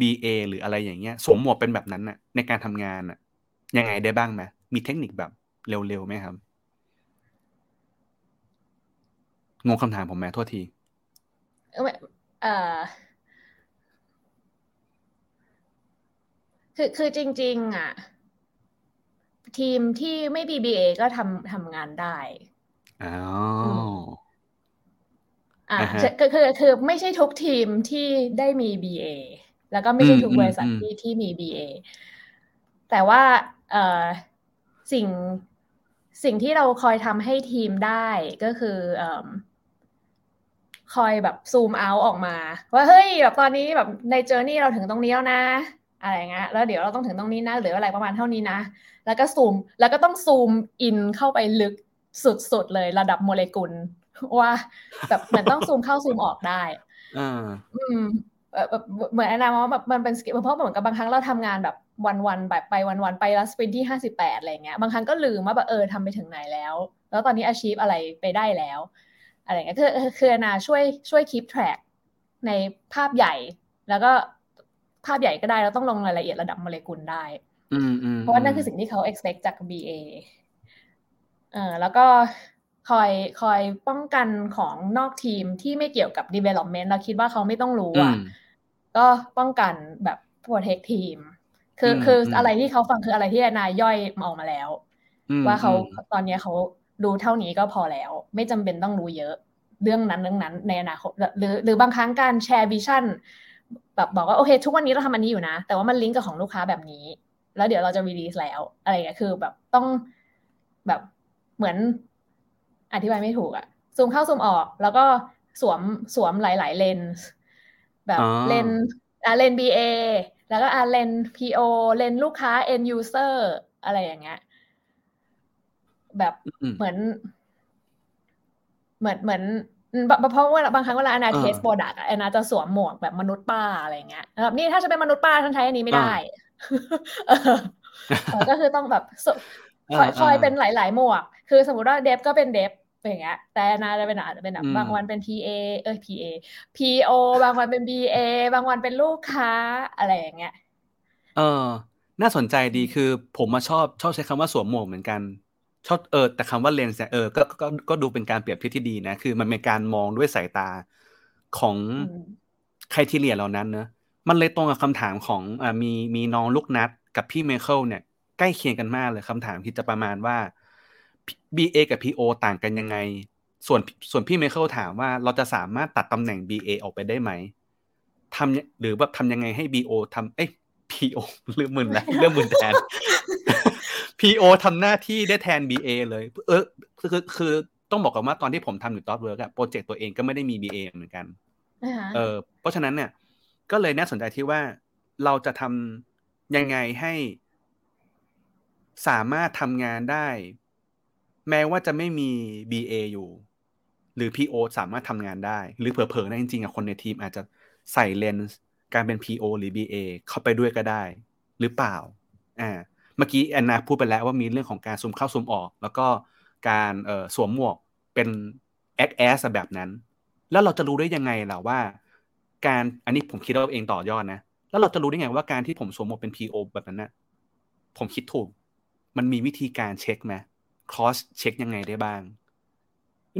BA หรืออะไรอย่างเงี้ยสวมหมวกเป็นแบบนั้นน่ะ ในการทำงานน่ะ ยังไงได้บ้างไหมมีเทคนิคแบบเร็วๆไหมครับ งงคำถามผมแม่โทษทีเออคือคือจริง ๆ อะ ทีมที่ไม่ BBA ก็ทำทำงานได้อ๋อ อ่าคือคือคือไม่ใช่ทุกทีมที่ได้มี BA แล้วก็ไม่ใช่ทุกบริษัทที่ที่มี BA แต่ว่าเอ่อสิ่งสิ่งที่เราคอยทำให้ทีมได้ก็คือคอยแบบซูมเอาออกมา ว่าเฮ้ยแบบตอนนี้แบบใน journey เราถึงตรงนี้แล้วนะอะไรเงี้ยแล้วเดี๋ยวเราต้องถึงตรงนี้นะหรืออะไรประมาณเท่านี้นะ แล้วก็ซูมแล้วก็ต้อง zoom in เข้าไปลึกสุดๆเลยระดับโมเลกุล ว่าแบบเหมือนต้องซูมเข้าซูมออกได้อืมแบบเหมือนอนว่าแบบมันเป็น skill เพราะเหมือนกับบางครั้งเราทำงานแบบวันๆแบบไปวันๆไปแล้ว sprint ที่ห้าสิบแปดอะไรเงี้ยบางครั้งก็ลืมว่าแบบเออทำไปถึงไหนแล้ว แล้วตอนนี้ achieve อะไรไปได้แล้ว อะไรเงี้ยคือคือนาช่วยช่วยคีปแทร็กในภาพใหญ่ แล้วก็ภาพใหญ่ก็ได้เราต้องลงรายละเอียดระดับโมเลกุลได้เพราะว่านั่นคือสิ่งที่เขา expect จาก BA เออแล้วก็ คอยคอยป้องกันของนอกทีมที่ไม่เกี่ยวกับ development เราคิดว่าเขาไม่ต้องรู้อะก็ป้องกันแบบ protect ทีม คือคืออะไรที่เขาฟังคืออะไรที่นายย่อยออกมาแล้ว ว่าเขาตอนนี้เขาดูเท่านี้ก็พอแล้ว ไม่จำเป็นต้องรู้เยอะ เรื่องนั้นเรื่องนั้นในอนาคตหรือหรือบางครั้งการแชร์ vision แบบบอกว่าโอเค ทุกวันนี้เราทำอันนี้อยู่นะ แต่ว่ามันลิงก์กับของลูกค้าแบบนี้ แล้วเดี๋ยวเราจะ release แล้ว อะไรเงี้ยคือแบบต้องแบบเหมือน อธิบายไม่ถูกอะซูมเข้าซูมออก แล้วก็สวมสวมหลาย ๆ เลนส์แบบเลนส์อะเลนส์ BA แล้วก็อะเลนส์ PO เลนส์ลูกค้า end user อะไรอย่างเงี้ยแบบเหมือน เหมือนเหมือนเพราะว่าบางครั้งเวลาอนา test product อนาจะสวมหมวกแบบมนุษย์ป้าอะไรเงี้ยแบบนี่ถ้าจะเป็นมนุษย์ป้าฉันใช้อันนี้ไม่ได้ก็คือต้องแบบ คอยเป็นหลายๆหมวก คือสมมติว่า dev ก็เป็น dev อย่างเงี้ย แต่นาจะเป็นอาจจะเป็นแบบบางวันเป็น PA เออ PA PO บางวันเป็น BA บางวันเป็นลูกค้าอะไรอย่างเงี้ย เออ น่าสนใจดีคือผมมาชอบชอบใช้คำว่าสวมหมวกเหมือนกันชอบเออแต่คำว่าเลนส์เนี่ยเออก็ก็ก็ดูเป็นการเปรียบเทียบที่ดีนะ คือมันเป็นการมองด้วยสายตาของใครที่เรียเรานั้นเนอะมันเลยตรงกับคำถามของอ่ามีมีน้องลูกนัดกับพี่เมเคิลเนี่ย ใกล้เคียงกันมากเลยคำถามที่จะประมาณว่า BA กับ PO ต่างกันยังไง ส่วนส่วนพี่เมเคิลถามว่าเราจะสามารถตัดตำแหน่ง BA ออกไปได้ไหมทำหรือว่าทำยังไงให้ BO ทำเอ้ย PO เรื่องมึนแล้วเรื่องมึนแทน PO ทำหน้าที่ได้แทน BA เลย เออคือคือต้องบอกกันว่าตอนที่ผมทำอยู่ ThoughtWorks อะ project ตัวเองก็ไม่ได้มี BA เหมือนกันเออเพราะฉะนั้นเนี่ย ก็เลยน่าสนใจที่ว่าเราจะทำยังไงให้ สามารถทำงานได้ แม้ว่าจะไม่มี BA อยู่ หรือ PO สามารถทำงานได้ หรือเผลอๆนะจริงๆอะคนในทีมอาจจะใส่เลนส์การเป็น PO หรือ BA เข้าไปด้วยก็ได้ หรือเปล่าอ่าเมื่อกี้แอนนาพูดไปแล้วว่ามีเรื่องของการซูมเข้าซูมออก แล้วก็การเอ่อสวมหมวกเป็นแอคแอสแบบนั้น แล้วเราจะรู้ได้ยังไงล่ะว่า การอันนี้ผมคิดเอาเองต่อยอดนะ แล้วเราจะรู้ได้ไงว่าการที่ผมสวมหมวกเป็น PO แบบนั้นนะ่ะผมคิดถูก มันมีวิธีการเช็คไหมคอสเช็คยังไงได้บ้าง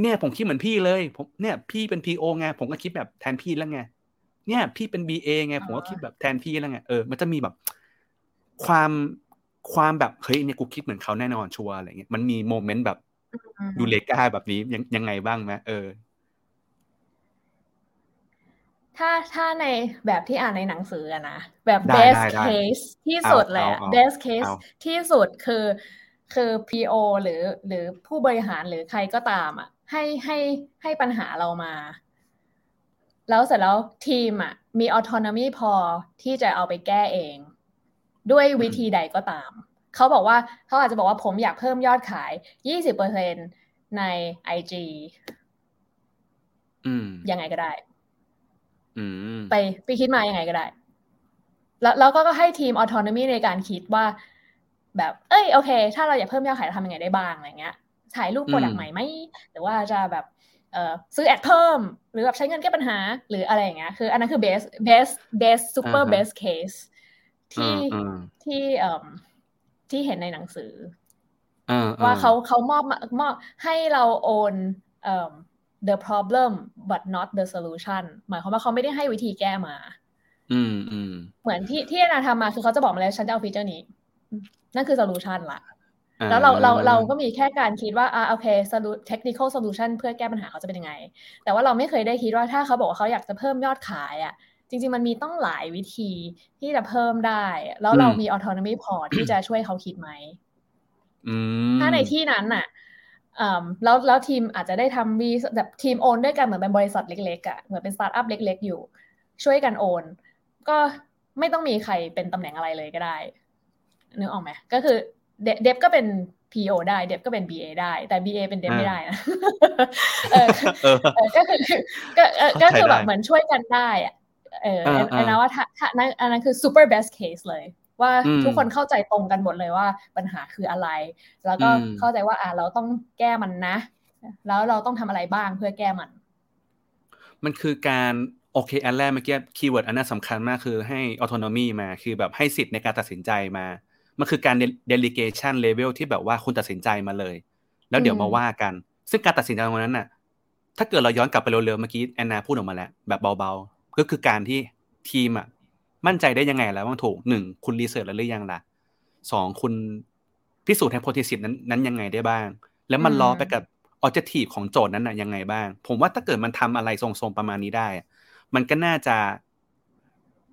เนี่ยผมคิดเหมือนพี่เลย ผมเนี่ยพี่เป็น PO ไงผมก็คิดแบบแทนพี่แล้วไง เนี่ยพี่เป็น BA ไงผมก็คิดแบบแทนพี่แล้วไง เออ มันจะมีแบบความความแบบเฮ้ยเนี่ยกูคิดเหมือนเขาแน่นอนชัวร์อะไรเงี้ยมันมีโมเมนต์แบบดูเลก้าแบบนี้ยังยังไงบ้างไหมเออ ถ้าถ้าในแบบที่อ่านในหนังสืออะนะ แบบ best case ที่สุดเลย best case ที่สุดคือคือ PO หรือหรือผู้บริหารหรือใครก็ตามอะ ให้ให้ให้ปัญหาเรามา แล้วเสร็จแล้วทีมอะ มี autonomy พอที่จะเอาไปแก้เอง ด้วยวิธีใดก็ตาม เขาบอกว่าเขาอาจจะบอกว่าผมอยากเพิ่มยอดขายยี่สิบเปอร์เซ็นในไอจียังไงก็ได้ ไปไปคิดมายังไงก็ได้ แล้วแล้วก็ให้ทีม autonomy ในการคิดว่า แบบ เอ้ยโอเค ถ้าเราอยากเพิ่มยอดขายทำยังไงได้บ้างอะไรเงี้ยถ่ายรูป product ใหม่ไหมหรือว่าจะแบบเอ่อซื้อ ad เพิ่ม หรือแบบใช้เงินแก้ปัญหา หรืออะไรอย่างเงี้ยคืออันนั้นคือ best best best super best case ที่ที่เอ่อที่เห็นในหนังสือว่าเขาเขามอบมอบให้เราโอนเอ่อ the problem but not the solution หมายความว่าเขาไม่ได้ให้วิธีแก้มา อืมอืมเหมือนที่ที่นาทำมาคือเขาจะบอกมาแล้วฉันจะเอาฟีเจอร์นี้ นั่นคือ solution ละแล้วเราเราเราก็มีแค่การคิดว่าอ่าโอเค technical solution เพื่อแก้ปัญหาเขาจะเป็นยังไง แต่ว่าเราไม่เคยได้คิดว่าถ้าเขาบอกว่าเขาอยากจะเพิ่มยอดขายอะ จริง ๆ มันมีต้องหลายวิธีที่จะเพิ่มได้ แล้วเรามีออโตนมีพอที่จะช่วยเขาคิดไหมถ้าในที่นั้นน่ะ แล้วแล้วทีมอาจจะได้ทำมีแบบทีมโอนด้วยกันเหมือนเป็นบริษัทเล็กๆอะ่ะเหมือนเป็นสตาร์ทอัพเล็ก ๆ อยู่ ช่วยกันโอน ก็ไม่ต้องมีใครเป็นตำแหน่งอะไรเลยก็ได้นึกออกไหมก็คือเดฟก็เป็น PO ได้เดฟก็เป็น BA ได้ แต่ BA เป็นเดฟไม่ได้นะก็คือก็ก็คือแบบเหมือนช่วยกันได้อะเอออันนั้นว่าถ้าถ้าอันนั้นคือ super best case เลย ว่าทุกคนเข้าใจตรงกันหมดเลยว่าปัญหาคืออะไร แล้วก็เข้าใจว่าอ่าเราต้องแก้มันนะ แล้วเราต้องทำอะไรบ้างเพื่อแก้มัน มันคือการโอเคอันแรกเมื่อกี้ keyword อันนั้นสำคัญมากคือให้ autonomy มาคือแบบให้สิทธิ์ในการตัดสินใจมา มันคือการ delegation level ที่แบบว่าคุณตัดสินใจมาเลย แล้วเดี๋ยวมาว่ากัน ซึ่งการตัดสินใจตรงนั้นน่ะ ถ้าเกิดเราย้อนกลับไปเร็วๆเมื่อกี้แอนนาพูดออกมาแล้ว แบบเบาก็คือการที่ทีมอะ มั่นใจได้ยังไงแล้วว่าถูกหนึ่งคุณรีเสิร์ชแล้วหรือยังล่ะสองคุณพิสูจน์ให้โพธิสิตนั้นนั้นยังไงได้บ้าง แล้วมันล้อไปกับออบเจกตีฟของโจทย์นั้นน่ะยังไงบ้าง ผมว่าถ้าเกิดมันทำอะไรทรงๆประมาณนี้ได้ มันก็น่าจะ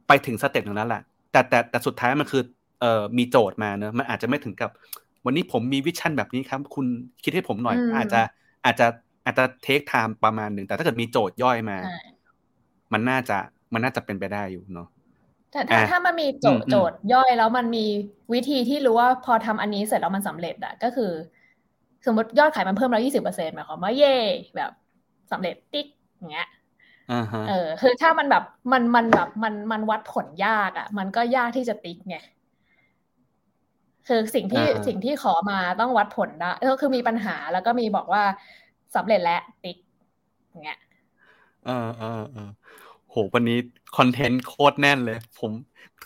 ไปถึงสเต็ปตรงนั้นแหละแต่แต่แต่สุดท้ายมันคือเอ่อมีโจทย์มาเนอะมันอาจจะไม่ถึงกับ วันนี้ผมมี vision แบบนี้ครับ คุณคิดให้ผมหน่อยอืมอาจจะอาจจะอาจจะ take time ประมาณหนึ่งแต่ถ้าเกิดมีโจทย์ย่อยมาใช่มันน่าจะมันน่าจะเป็นไปได้อยู่เนาะ แต่ถ้าอะถ้ามันมีโจทอืย์มโจทย์ย่อยแล้วมันมีวิธีที่รู้ว่าพอทำอันนี้เสร็จแล้วมันสำเร็จอะก็คือ สมมติยอดขายมันเพิ่มแล้วยี่สิบเปอร์เซ็นต์หมายความว่าเย่แบบสำเร็จติ๊กอย่างเงี้ยอ่าฮะเออคือถ้ามันแบบมันมันแบบมันมันวัดผลยากอะ่ะ มันก็ยากที่จะติ๊กไงคือสิ่งที่อ่าสิ่งที่ขอมาต้องวัดผลได้ก็คือมีปัญหาแล้วก็มีบอกว่าสำเร็จแล้วติ๊กอย่างเงี้ยเออเออเออโหวันนี้คอนเทนต์โคตรแน่นเลย ผม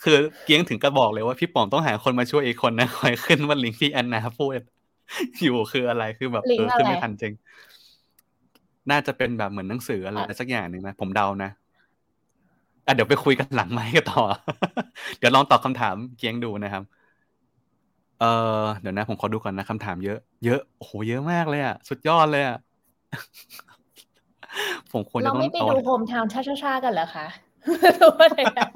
คือเกี้ยงถึงกระบอกเลยว่าพี่ป๋อมต้องหาคนมาช่วยอีกคนนะคอยขึ้นว่าลิงก์ที่แอนนาพูดอยู่คืออะไรคือแบบลิงเอก์ออะไรขึ้นไม่ทันจริง น่าจะเป็นแบบเหมือนหนังสืออะไรอะสักอย่างหนึ่งนะผมเดานะอะเดี๋ยวไปคุยกันหลังไมค์กันต่อ เดี๋ยวลองตอบคำถามเกียงดูนะครับ เออเดี๋ยวนะ ผมขอดูก่อนนะคำถามเยอะ เยอะโอ้โหเยอะมากเลยอะ สุดยอดเลยอะ ผมควรจะเราต้องไม่ไปเอาดูโฮมทาวน์ช้าๆกันเหรอคะดูอะไรอะ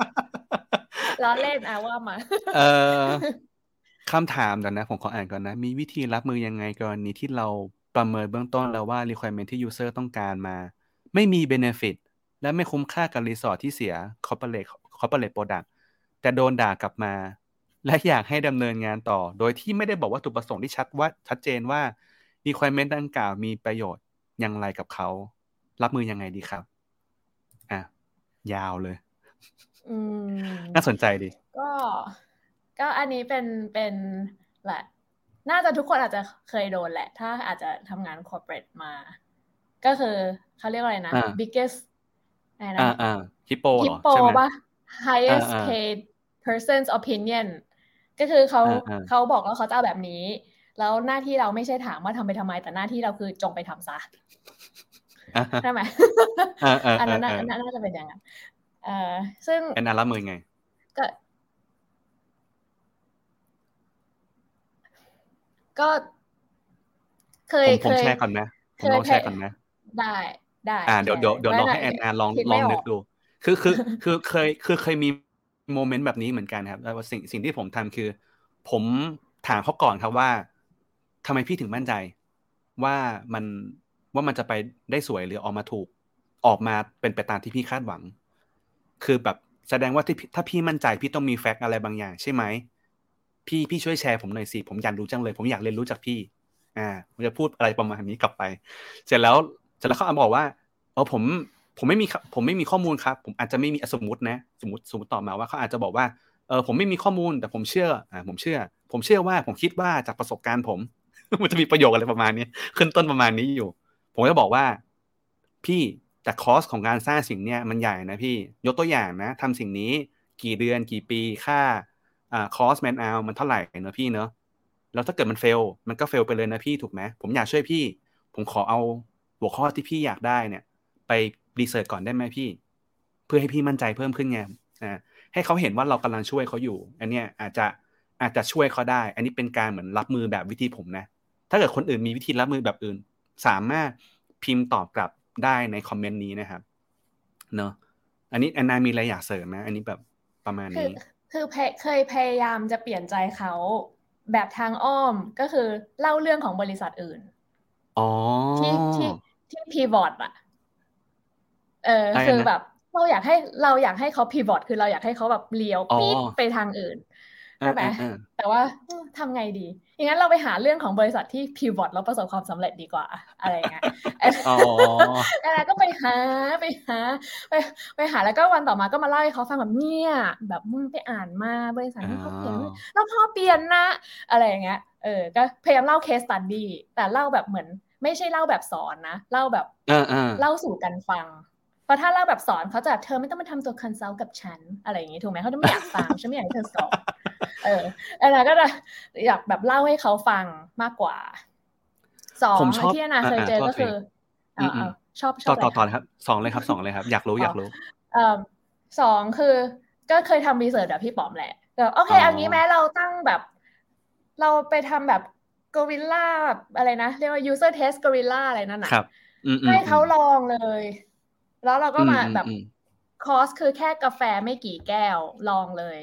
ล้อเล่นอะว่ามาเออคำถามเดี๋ยวนะ ผมขออ่านก่อนนะ มีวิธีรับมือยังไงกรณีที่เราประเมินเบื้องต้นแล้วว่า requirement ที่ user ต้องการมา ไม่มี benefit และไม่คุ้มค่ากับรีสอร์ทที่เสีย corporate corporate product แต่โดนด่ากลับมา และอยากให้ดำเนินงานต่อ โดยที่ไม่ได้บอกว่าจุดประสงค์ที่ชัดว่าชัดเจนว่า requirement ดังกล่าวมีประโยชน์อย่างไรกับเขา รับมือยังไงดีครับ อะ ยาวเลยอืมน่าสนใจดี ก็ ก็อันนี้เป็นเป็นแหละ น่าจะทุกคนอาจจะเคยโดนแหละ ถ้าอาจจะทำงาน corporate มา ก็คือเขาเรียกว่าอะไรนะอ่า biggest อะไรนะอ่าอ่าฮิปโปเหฮิรปอโปใช่ไหมปะ highest อ่าอ่า paid person's opinion ก็คือเขาอ่าอ่าเขาบอกว่าเขาจะเอาแบบนี้ แล้วหน้าที่เราไม่ใช่ถามว่าทำไปทำไม แต่หน้าที่เราคือจงไปทำซะอ่าฮะ ใช่ไหมอ่าอ่าอันนั้นน่ะอ่าอันนั้นน่าจะเป็นอย่างนั้นเอ่อซึ่งแอนนารับมือไง ก็ ก็เคผยมผมเคยแชร์ก่อนนะผมเคยลองแชร์ก่อนนะ ได้ได้อ่าเดี๋ยวแชเดี๋ยวร์เดี๋ยวไว้ลองนะให้แอนนาลองคิดลไม่องนึอกอกดู คือคือคือเคยคือเคยมีโมเมนต์แบบนี้เหมือนกันครับแล้วสิ่งสิ่งที่ผมทำคือ ผมถามเขาก่อนครับว่าทำไมพี่ถึงมั่นใจ ว่ามัน ว่ามันจะไปได้สวยหรือออกมาถูก ออกมาเป็นไปตามที่พี่คาดหวัง คือแบบแสดงว่าที่ถ้าพี่มั่นใจพี่ต้องมีแฟกต์อะไรบางอย่าง ใช่ไหมพี่พี่ช่วยแชร์ผมหน่อยสิผมอยากรู้จังเลย ผมอยากเรียนรู้จากพี่ อ่าผมจะพูดอะไรประมาณนี้กลับไป เสร็จแล้วเสร็จแล้วเขาบอกว่าเออผมผมไม่มีครับผมไม่มีข้อมูลครับ ผมอาจจะไม่มีสมมตินะ สมมติสมมติต่อมาว่าเขาอาจจะบอกว่าเออผมไม่มีข้อมูลแต่ผมเชื่ออ่าผมเชื่อ ผมเชื่อว่าผมคิดว่าจากประสบการณ์ผม มันจะมีประโยคอะไรประมาณนี้ขึ้นต้นประมาณนี้อยู่ ผมก็บอกว่า พี่แต่คอสของการสร้างสิ่งเนี้ยมันใหญ่นะพี่ยกตัวอย่างนะทำสิ่งนี้กี่เดือนกี่ปีค่าอ่าคอสแมนเอามันเท่าไหร่เนอะพี่เนอะแล้วถ้าเกิดมันเฟลมันก็เฟลไปเลยนะพี่ถูกไหมผมอยากช่วยพี่ ผมขอเอาหัวข้อที่พี่อยากได้เนี่ย ไปรีเสิร์ชก่อนได้ไหมพี่ เพื่อให้พี่มั่นใจเพิ่มขึ้นไงอ่าให้เขาเห็นว่าเรากำลังช่วยเขาอยู่ อันเนี้ยอาจจะอาจจะช่วยเขาได้ อันนี้เป็นการเหมือนรับมือแบบวิธีผมนะ ถ้าเกิดคนอื่นมีวิธีรับมือแบบอื่น สามารถพิมพ์ตอบกลับได้ในคอมเมนต์นี้นะครับเนอะอันนี้แอนนามีอะไรอยากเสริมไหมอันนี้แบบประมาณคือนี้ คือเพเคยพยายามจะเปลี่ยนใจเขาแบบทางอ้อมก็คือเล่าเรื่องของบริษัทอื่นอ๋อที่ที่ที่พีวอตอะเอออะไรนะคือแบบเราอยากให้เราอยากให้เขา pivot คือเราอยากให้เขาแบบเลี้ยวอ๋อปี๊ดไปทางอื่นใช่ไหมอ่าอ่าแต่ว่าเออทำไงดี อย่างนั้นเราไปหาเรื่องของบริษัทที่ pivot แล้วประสบความสำเร็จดีกว่า อะไรอย่างเงี้ยอ๋อแล้วก็ไปหาไปหา ไปไปหาแล้วก็วันต่อมาก็มาเล่าให้เขาฟังแบบเนี่ยแบบมึงไปอ่านมาบริษัทนี้เขาเขียนอ๋อแล้วพอเปลี่ยนนะ อะไรอย่างเงี้ยเออ ก็พยายามเล่า case study แต่เล่าแบบเหมือน ไม่ใช่เล่าแบบสอนนะ เล่าแบบอ่าอ่าเล่าสู่กันฟัง เพราะถ้าเล่าแบบสอนเขาจะแบบเธอไม่ต้องมาทำตัว consult กับฉันอะไรอย่างงี้ถูกไหมเขาจะไม่อยากฟังฉันไม่อยากให้เธอสอนเออแล้วก็จะอยากแบบเล่าให้เขาฟังมากกว่าสองผมชอบที่อนาเคยเจออ่าๆก็คือโทษทีเอาอืเอาชอบต่อชอบต่ออะไรต่อคะเลยครับสองเลยครับสองเลยครับ อยากรู้อยากรู้เอ่อสองคือ ก็เคยทำ research แบบพี่ป๋อมแหละแบบโอเคอ๋อเอางี้แม้เราตั้งแบบ เราไปทำแบบก o ริลล่าแบบอะไรนะ เรียกว่า user test guerrilla อะไรนั่นน่ะครับอืมอืมให้เขาลองเลย แล้วเราก็มาอืแบบอืมคอสคือแค่กาแฟไม่กี่แก้วลองเลย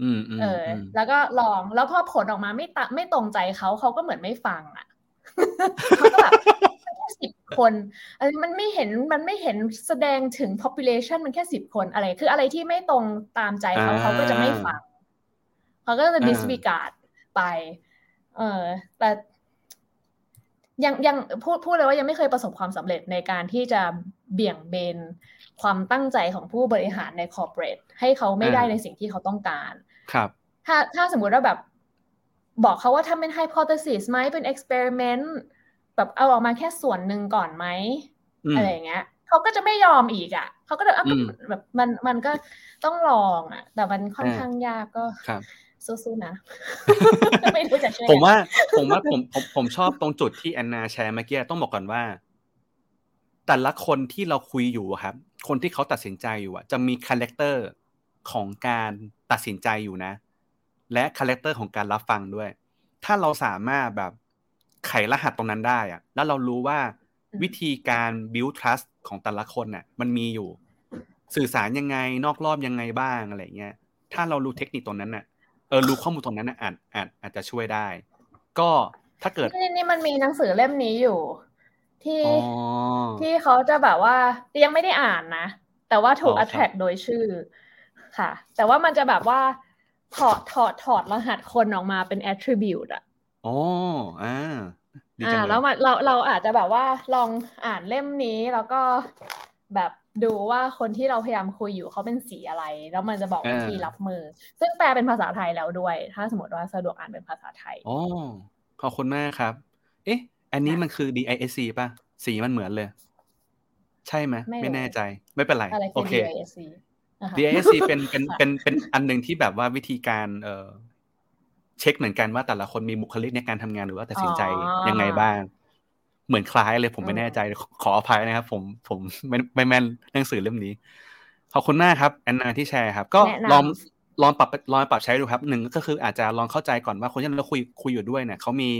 อืมอืมเอออ แล้วก็ลองแล้วพอผลออกมาไม่ตะไม่ตรงใจเขาเขาก็เหมือนไม่ฟังอะเขาก็แบบมันแค่สิบคนอะไรมันไม่เห็นมันไม่เห็นแสดงถึง population มันแค่สิบคนอะไร คืออะไรที่ไม่ตรงตามใจเขาอ่าเขาก็จะไม่ฟังเขาก็จะอ่า disregard ไป เออแต่ ยังยังพูดพูดเลยว่ายังไม่เคยประสบความสำเร็จในการที่จะเบี่ยงเบนความตั้งใจของผู้บริหารในคอร์เปอเรทให้เขาไม่ได้ในสิ่งที่เขาต้องการ ครับ ถ้าถ้าสมมุติว่าแบบ บอกเขาว่าทำเป็น hypothesis ไหมเป็น experiment แบบเอาออกมาแค่ส่วนหนึ่งก่อนไหมอืมอะไรอย่างเงี้ยเขาก็จะไม่ยอมอีกอะเขาก็จะอะอืมแบบมันมันก็ต้องลองอะ แต่มันค่อนอ่าข้างยากก็ครับ สู้ๆนะไม่รู้จะช่วยผมว่า ผมว่าผมผมผมชอบตรงจุดที่แอนนาแชร์เมื่อกี้ต้องบอกก่อนว่า แต่ละคนที่เราคุยอยู่อะครับ คนที่เขาตัดสินใจอยู่อะจะมี character ของการตัดสินใจอยู่นะ และ character ของการรับฟังด้วย ถ้าเราสามารถแบบไขรหัสตรงนั้นได้อะแล้วเรารู้ว่าวิธีการ build trust ของแต่ละคนน่ะ มันมีอยู่ สื่อสารยังไงนอกรอบยังไงบ้างอะไรเงี้ยถ้าเรารู้เทคนิคตรงนั้นน่ะ เออรู้ข้อมูลตรงนั้นน่ะอาจอาจอาจจะช่วยได้ ก็ถ้าเกิดนี่นี่มันมีหนังสือเล่มนี้อยู่ ที่อ๋อที่เขาจะแบบว่ายังไม่ได้อ่านนะ แต่ว่าถูกอ๋อครับ attract โดยชื่อค่ะ แต่ว่ามันจะแบบว่าถอดถอดถอดรหัสคนออกมาเป็น attribute อะอ๋ออ่าดีอ่าจังเลแล้วยมันเราเราอาจจะแบบว่าลองอ่านเล่มนี้แล้วก็แบบ ดูว่าคนที่เราพยายามคุยอยู่เขาเป็นสีอะไร แล้วมันจะบอกวิธีรับมือ ซึ่งแปลเป็นภาษาไทยแล้วด้วย ถ้าสมมติว่าสะดวกอ่านเป็นภาษาไทยอ๋อขอบคุณมากครับ เอ๊ะ อันนี้มันคือ DISC ป่ะ สีมันเหมือนเลย ใช่ไหมไม่รู้ไม่แน่ใจ ไม่เป็นไรอะไรโอคือเค DISC นะคะ DISC เป็นเป็นค่ะเป็นเป็นอันหนึ่งที่แบบว่าวิธีการเอ่อเช็คเหมือนกันว่าแต่ละคนมีบุคลิกในการทำงานหรือว่าตัดสินใจยังไงบ้าง เหมือนคล้ายเลยผมไม่แน่ใจขอขออภัยนะครับ ผมผมไม่ไม่แม่นหนังสือเล่มนี้ขอบคุณมากครับแอนนาที่แชร์ครับ ก็แนะนำลองลองปรับลองปรับใช้ดูครับหนึ่งก็คืออาจจะลองเข้าใจก่อนว่าคนที่เราคุยคุยอยู่ด้วยเนี่ยเขามี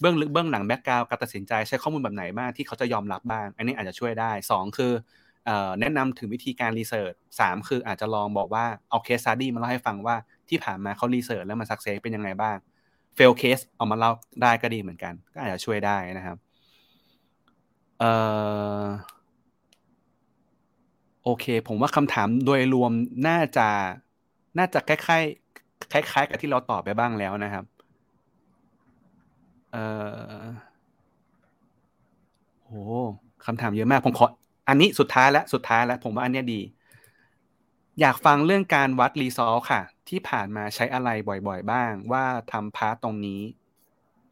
เบื้องลึกเบื้องหลัง background การตัดสินใจใช้ข้อมูลแบบไหนบ้างที่เขาจะยอมรับบ้าง อันนี้อาจจะช่วยได้สองคือเอ่อแนะนำถึงวิธีการ research สามคืออาจจะลองบอกว่าเอาเคส s ต u d ดี้มาเล่าให้ฟังว่าที่ผ่านมาเขา research แล้วมัน success เป็นยังไงบ้างfail case เอามาเล่าได้ก็ดีเหมือนกัน ก็อาจจะช่วยได้นะครับ เอ่อโอเค ผมว่าคำถามโดยรวมน่าจะน่าจะคล้ายๆคล้าย ๆ กับที่เราตอบไปบ้างแล้วนะครับ เอ่อโหคำถามเยอะมาก ผมขอ อันนี้สุดท้ายแล้วสุดท้ายแล้ว ผมว่าอันเนี้ยดี อยากฟังเรื่องการวัด result ค่ะ ที่ผ่านมาใช้อะไรบ่อยๆ บ้าง ว่าทำ part ตรงนี้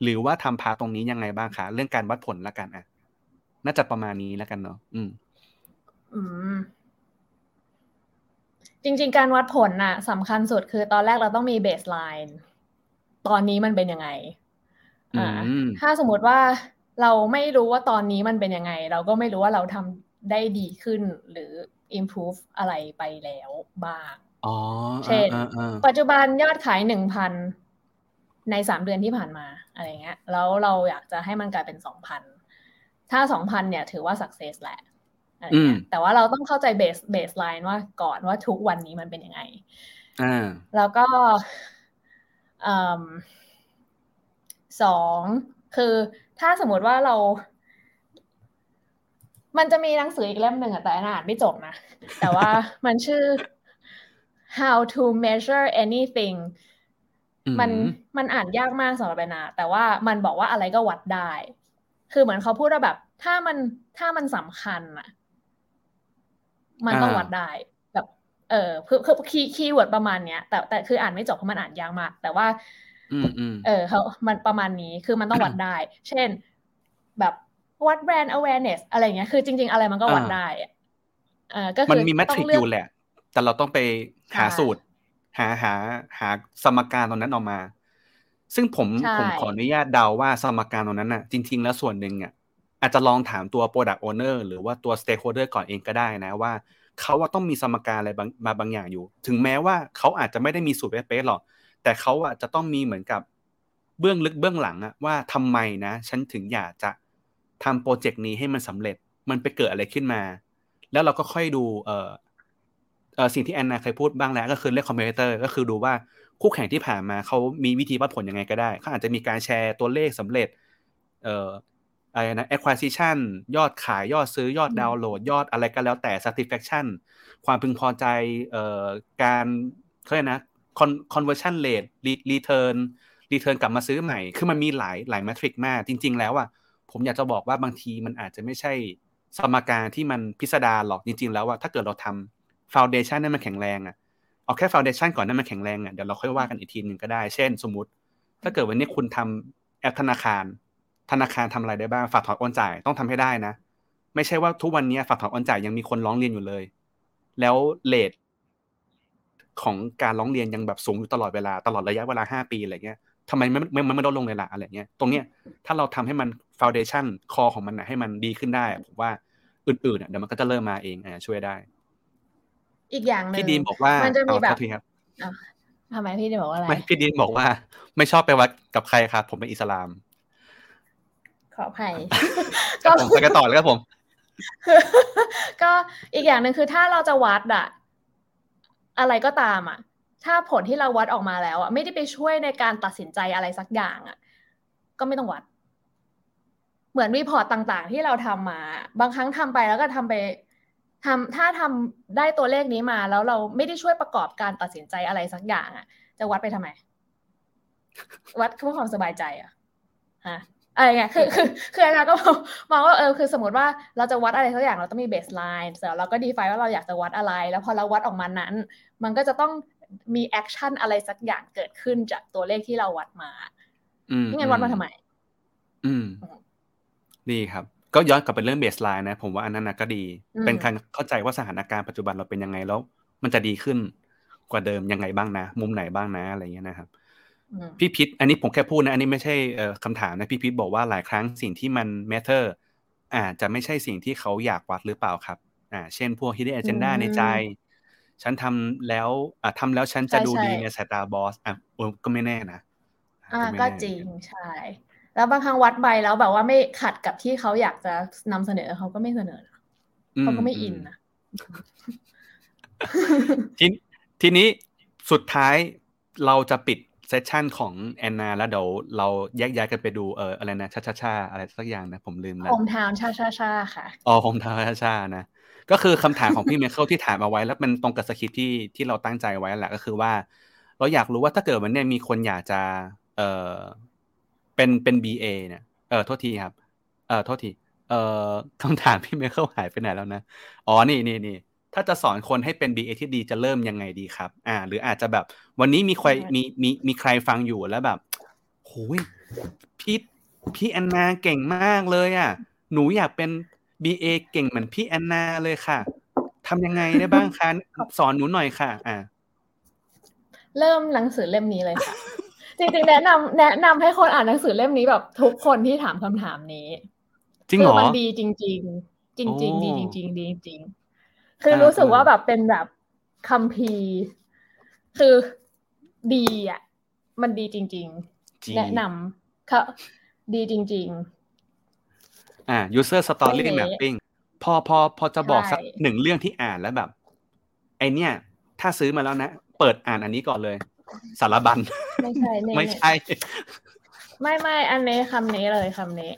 หรือว่าทำ part ตรงนี้ยังไงบ้างคะเรื่องการวัดผลละกันอะ น่าจะประมาณนี้แล้วกันเนาะอืม อืม จริง ๆ การวัดผลน่ะสำคัญสุดคือตอนแรกเราต้องมี baseline ตอนนี้มันเป็นยังไง อ่าอืมถ้าสมมติว่าเราไม่รู้ว่าตอนนี้มันเป็นยังไง เราก็ไม่รู้ว่าเราทำได้ดีขึ้นหรือ improve อะไรไปแล้วบ้างอ๋อเช่นอ่าอ่าปัจจุบันยอดขายหนึ่งพันในสามเดือนที่ผ่านมาอะไรเงี้ย แล้วเราอยากจะให้มันกลายเป็นสองพัน ถ้าสองพันเนี่ยถือว่า success แหละอะไรอืมเงี้ยแต่ว่าเราต้องเข้าใจเบสเบสไลน์ว่าก่อนว่าทุกวันนี้มันเป็นยังไงอ่าแล้วก็อืมสองคือถ้าสมมติว่าเรา มันจะมีหนังสืออีกเล่มหนึ่งอะแต่แอนอ่านไม่จบนะ แต่ว่ามันชื่อ how to measure anything อืมันมันอ่านยากมากสำหรับแอนนาแต่ว่ามันบอกว่าอะไรก็วัดได้ คือเหมือนเขาพูดว่าแบบ ถ้ามันถ้ามันสำคัญอะมันต้องอ่าวัดได้แบบ เออคือคือ key keyword ประมาณเนี้ย แต่แต่คืออ่านไม่จบเพราะมันอ่านยากมาก แต่ว่า อืมอืมเออเขามันประมาณนี้คือมันต้องวัดได้ เช่น แบบวัด brand awareness อะไรเงี้ยคือจริง ๆ อะไรมันก็วัดอ่าได้อะเออก็คือมันมีแมทต้ริอกงเลือยู่แหละ แต่เราต้องไปหาใช่สูตร หาหาหาสมการตรงนั้นออกมา ซึ่งผมใช่ผมขออนุญาตเดาว่าสมการตรงนั้นน่ะ จริง ๆ แล้วส่วนหนึ่งอะอาจจะลองถามตัว Product Owner หรือว่าตัว Stakeholder ก่อนเองก็ได้นะว่าเขาว่าต้องมีสมการอะไรบางมาบางอย่างอยู่ ถึงแม้ว่าเขาอาจจะไม่ได้มีสูตรเป๊ะๆหรอก แต่เขาอะจะต้องมีเหมือนกับเบื้องลึกเบื้องหลังอะว่าทำไมนะ ฉันถึงอยากจะทำโปรเจกต์นี้ให้มันสำเร็จมันไปเกิดอะไรขึ้นมา แล้วเราก็ค่อยดูเออเออสิ่งที่แอนนาเคยพูดบ้างแล้ว ก็คือเรื่อง competitor ก็คือดูว่า คู่แข่งที่ผ่านมาเขามีวิธีวัดผลยังไงก็ได้เขาอาจจะมีการแชร์ตัวเลขสำเร็จ เอ่ออะไรนะ acquisition ยอดขายยอดซื้อยอดดาวน์โหลด ยอดอะไรก็แล้วแต่ satisfaction ความพึงพอใจเอ่อการเขาเรียกนะ conversion rate return return กลับมาซื้อใหม่ คือมันมีหลายหลายแมทริกมาก จริง ๆ แล้วอะ ผมอยากจะบอกว่าบางทีมันอาจจะไม่ใช่สมการที่มันพิสดารหรอก จริง ๆ แล้วว่าถ้าเกิดเราทำ foundation ให้มันแข็งแรงอะ เอาแค่ foundation ก่อนนั้นมันแข็งแรงอะเดี๋ยวเราค่อยว่ากันอีกทีหนึ่งก็ได้ เช่น สมมติ ถ้าเกิดวันนี้คุณทำแอปธนาคาร ธนาคารทำอะไรได้บ้างฝากถอนโอนจ่ายต้องทำให้ได้นะ ไม่ใช่ว่าทุกวันนี้ฝากถอนโอนจ่ายยังมีคนร้องเรียนอยู่เลย แล้วเลทของการร้องเรียนยังแบบสูงอยู่ตลอดเวลาตลอดระยะเวลาห้าปีอะไรเงี้ยทำไมไม่ไม่ไม่ลดลงเลยล่ะอะไรเงี้ยตรงเนี้ยถ้าเราทำให้มันฟาวเดชันคอของมันนะให้มันดีขึ้นได้ผมว่าอื่นๆเดี๋ยวมันก็จะเริ่มมาเองช่วยได้ อีกอย่างหนึ่งพี่ดีนบอกว่ามันจะมีแบบทีครับทำไมพี่ดีนบอกว่าอะไรไม่พี่ดีนบอกว่า ไม่ชอบไปวัดกับใครครับผมเป็นอิสลาม ขออภัยครับผมไปกันต่อเลยครับผม ก็อีกอย่างหนึ่งคือถ้าเราจะวัดอะอะไรก็ตามอะถ้าผลที่เราวัดออกมาแล้วอะไม่ได้ไปช่วยในการตัดสินใจอะไรสักอย่างอะก็ไม่ต้องวัด เหมือนรีพอร์ตต่าง ๆ ที่เราทำมา บางครั้งทำไปแล้วก็ทำไป ทำถ้าทำได้ตัวเลขนี้มาแล้วเราไม่ได้ช่วยประกอบการตัดสินใจอะไรสักอย่างอะจะวัดไปทำไม วัดเพื่อความสบายใจอะฮะอะไรเงี้ยคือคือคืออาจารย์ก็มองว่าเออคือสมมติว่าเราจะวัดอะไรสักอย่างเราต้องมี baseline เสร็จเราก็ define ว่าเราอยากจะวัดอะไร แล้วพอเราวัดออกมานั้น มันก็จะต้องมี action อะไรสักอย่างเกิดขึ้นจากตัวเลขที่เราวัดมาอืมไม่งั้นวัดมาทำไม อืมดีครับ ก็ย้อนกลับไปเรื่อง baseline นะ ผมว่าอันนั้นนะก็ดีอืมเป็นการเข้าใจว่าสถานการณ์ปัจจุบันเราเป็นยังไงแล้ว มันจะดีขึ้นกว่าเดิมยังไงบ้างนะ มุมไหนบ้างนะอะไรเงี้ยนะครับอืมพี่พิษอันนี้ผมแค่พูดนะ อันนี้ไม่ใช่เอ่อคำถามนะพี่พิษบอกว่าหลายครั้งสิ่งที่มัน matter อาจจะไม่ใช่สิ่งที่เขาอยากวัดหรือเปล่าครับ อ่า เช่นพวก hidden agenda ในใจ ฉันทำแล้วอะทำแล้วฉันจะดูดีในสายตาบอสอะเออก็ไม่แน่นะอ่าไม่ก็แน่จริงใช่ แล้วบางครั้งวัดใบแล้วแบบว่าไม่ขัดกับที่เขาอยากจะนำเสนอเขาก็ไม่เสนอนะอืเขาก็ไม่อินนะทีทีนี้สุดท้ายเราจะปิด session ของแอนนาแล้วเดี๋ยวเราแยกย้ายกันไปดูเอออะไรนะชาชาชาอะไรสักอย่างนะ ผมลืมแล้ว Home town Cha-Cha-Cha ค่ะอ๋อผมทาชาชานะก็คือคำถามของพี่ไมเคิลที่ถามเอาไว้ แล้วมันตรงกับสคริปต์ที่ที่เราตั้งใจไว้แหละก็คือว่า เราอยากรู้ว่าถ้าเกิดวันเนี้ยมีคนอยากจะเออ เป็นเป็น BA เนี่ยเออโทษทีครับเออโทษทีเออคำถามพี่เมเคิลหายไปไหนแล้วนะ อ๋อ นี่นี่นี่ ถ้าจะสอนคนให้เป็น BA ที่ดีจะเริ่มยังไงดีครับ อ่า หรืออาจจะแบบ วันนี้มีใครมีมีมีใครฟังอยู่แล้วแบบโหยพี่พี่แอนนาเก่งมากเลยอะ หนูอยากเป็น BA เก่งเหมือนพี่แอนนาเลยค่ะทำยังไงได้บ้างคะ สอนหนูหน่อยค่ะ อ่า เริ่มหนังสือเล่มนี้เลยค่ะ จริงๆ แนะนำแนะนำให้คนอ่านหนังสือเล่มนี้แบบ ทุกคนที่ถามคำถามนี้ จริงเหรอคือมันดีจริง ๆ จริงโอ้ๆดีจริง ๆ ดีจริงๆคืออ่ารู้สึกอ่าว่าแบบเป็นแบบคัมภีร์คือดีอะ มันดีจริงจีๆแนะนำค่ะดีจริงอ่า user story ไม่เละ mapping พอพอพอจะบอกสักใช่หนึ่งเรื่องที่อ่านแล้วแบบ ไอเนี่ยถ้าซื้อมาแล้วนะ เปิดอ่านอันนี้ก่อนเลย สารบัญๆไม่ใช่เนี่ยไม่ใช่ ไม่ไม่อันนี้คำนี้เลยคำนี้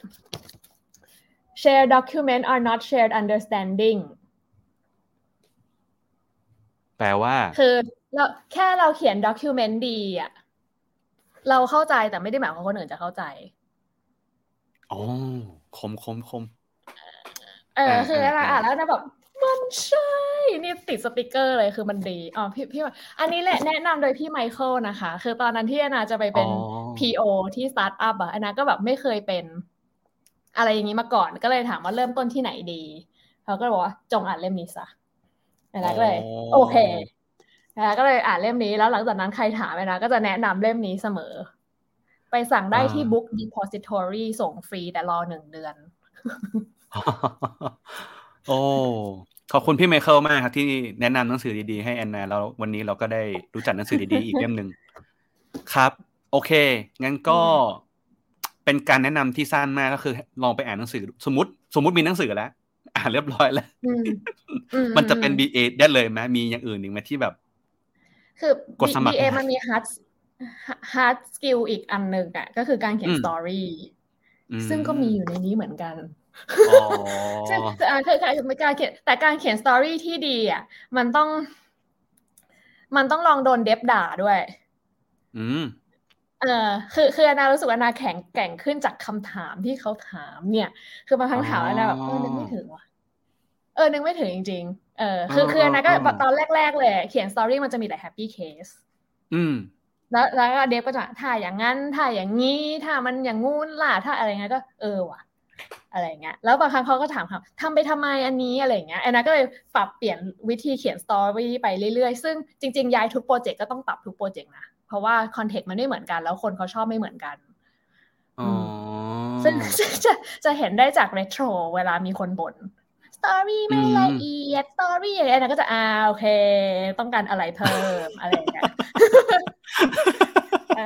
share document are not shared understanding แปลว่า คือเราแค่เราเขียน document ดีอะเราเข้าใจแต่ไม่ได้หมายความว่าคนอื่นจะเข้าใจอ๋อคมคมคมเอออ่าคือเวลาอ่าอ่านแล้วนะแบบ มันใช่นี่ติดสติกเกอร์เลยคือมันดีอ๋อพี่พี่อันนี้แหละแนะนำโดยพี่ไมเคิลนะคะ คือตอนนั้นที่แอนนาจะไปเป็นอ๋อ PO ที่สตาร์ทอัพอะแอนนาก็แบบไม่เคยเป็น อะไรอย่างนี้มาก่อน ก็เลยถามว่าเริ่มต้นที่ไหนดีเขาก็เลยบอกว่าจงอ่านเล่มนี้ซะแอนนาก็เลย โอเคแอนนาก็เลยอ่านเล่มนี้แล้วหลังจากนั้นใครถามแอนนาก็จะแนะนำเล่มนี้เสมอ ไปสั่งได้ที่ Book Depository ส่งฟรีแต่รอหนึ่งเดือนโอ้ ขอบคุณพี่ไมเคิลมากครับที่แนะนำหนังสือดีๆให้แอนนาแล้ววันนี้เราก็ได้รู้จักหนังสือดีๆอีกเล่มหนึ่งครับ โอเค งั้นก็เป็นการแนะนำที่สั้นมากก็คือ ลองไปอ่านหนังสือ สมมติสมมติมีหนังสือแล้ว อ่านเรียบร้อยแล้วอืมอืมันจะเป็น BA ได้เลยไหมมีอย่างอื่นอีกไหมที่แบบ คือกดสมัคร BA มันมี hard hard skill อีกอันหนึ่งอะ ก็คือการเขียนอืมสตอรี่อืซึ่งก็มีอยู่ในนี้เหมือนกัน อ๋อซึ่งแต่อ่าคือคือไม่การเขียน แต่การเขียน story ที่ดีอะ มันต้อง มันต้องลองโดน dev ด่าด้วย อืมเออคือคือแอนนารู้สึกว่าแอนนาแข็งแกร่งขึ้นจากคำถามที่เขาถามเนี่ย คือบางครั้งถามแอนนาแบบเออนึกไม่ถึงว่ะเออนึกไม่ถึงจริง ๆ เออ คือคือแอนนาก็ตอนแรก ๆ เลยเขียน story มันจะมีแต่ happy case อืมแล้วแล้วก็ dev ก็จะถ้าอย่างนั้นถ้าอย่างนี้ถ้ามันอย่างงู้นล่ะถ้าอะไรเงี้ยก็เออว่ะ อะไรเงี้ยแล้วบางครั้งเขาก็ถามครับทำไปทำไมอันนี้อะไรเงี้ยแอนนาก็เลยปรับเปลี่ยนวิธีเขียน story ไปเรื่อยๆ ซึ่งจริงๆย้ายทุกโปรเจกต์ก็ต้องปรับทุกโปรเจกต์นะ เพราะว่า context มันไม่เหมือนกันแล้วคนเขาชอบไม่เหมือนกันอ๋อซึ่งซึ่งจะจะเห็นได้จากเรโทรเวลามีคนบ่น story ไม่ละเอียด story อะไรนะก็จะอ่าโอเค ต้องการอะไรเพิ่มอะไรอย่างเงี้ยเ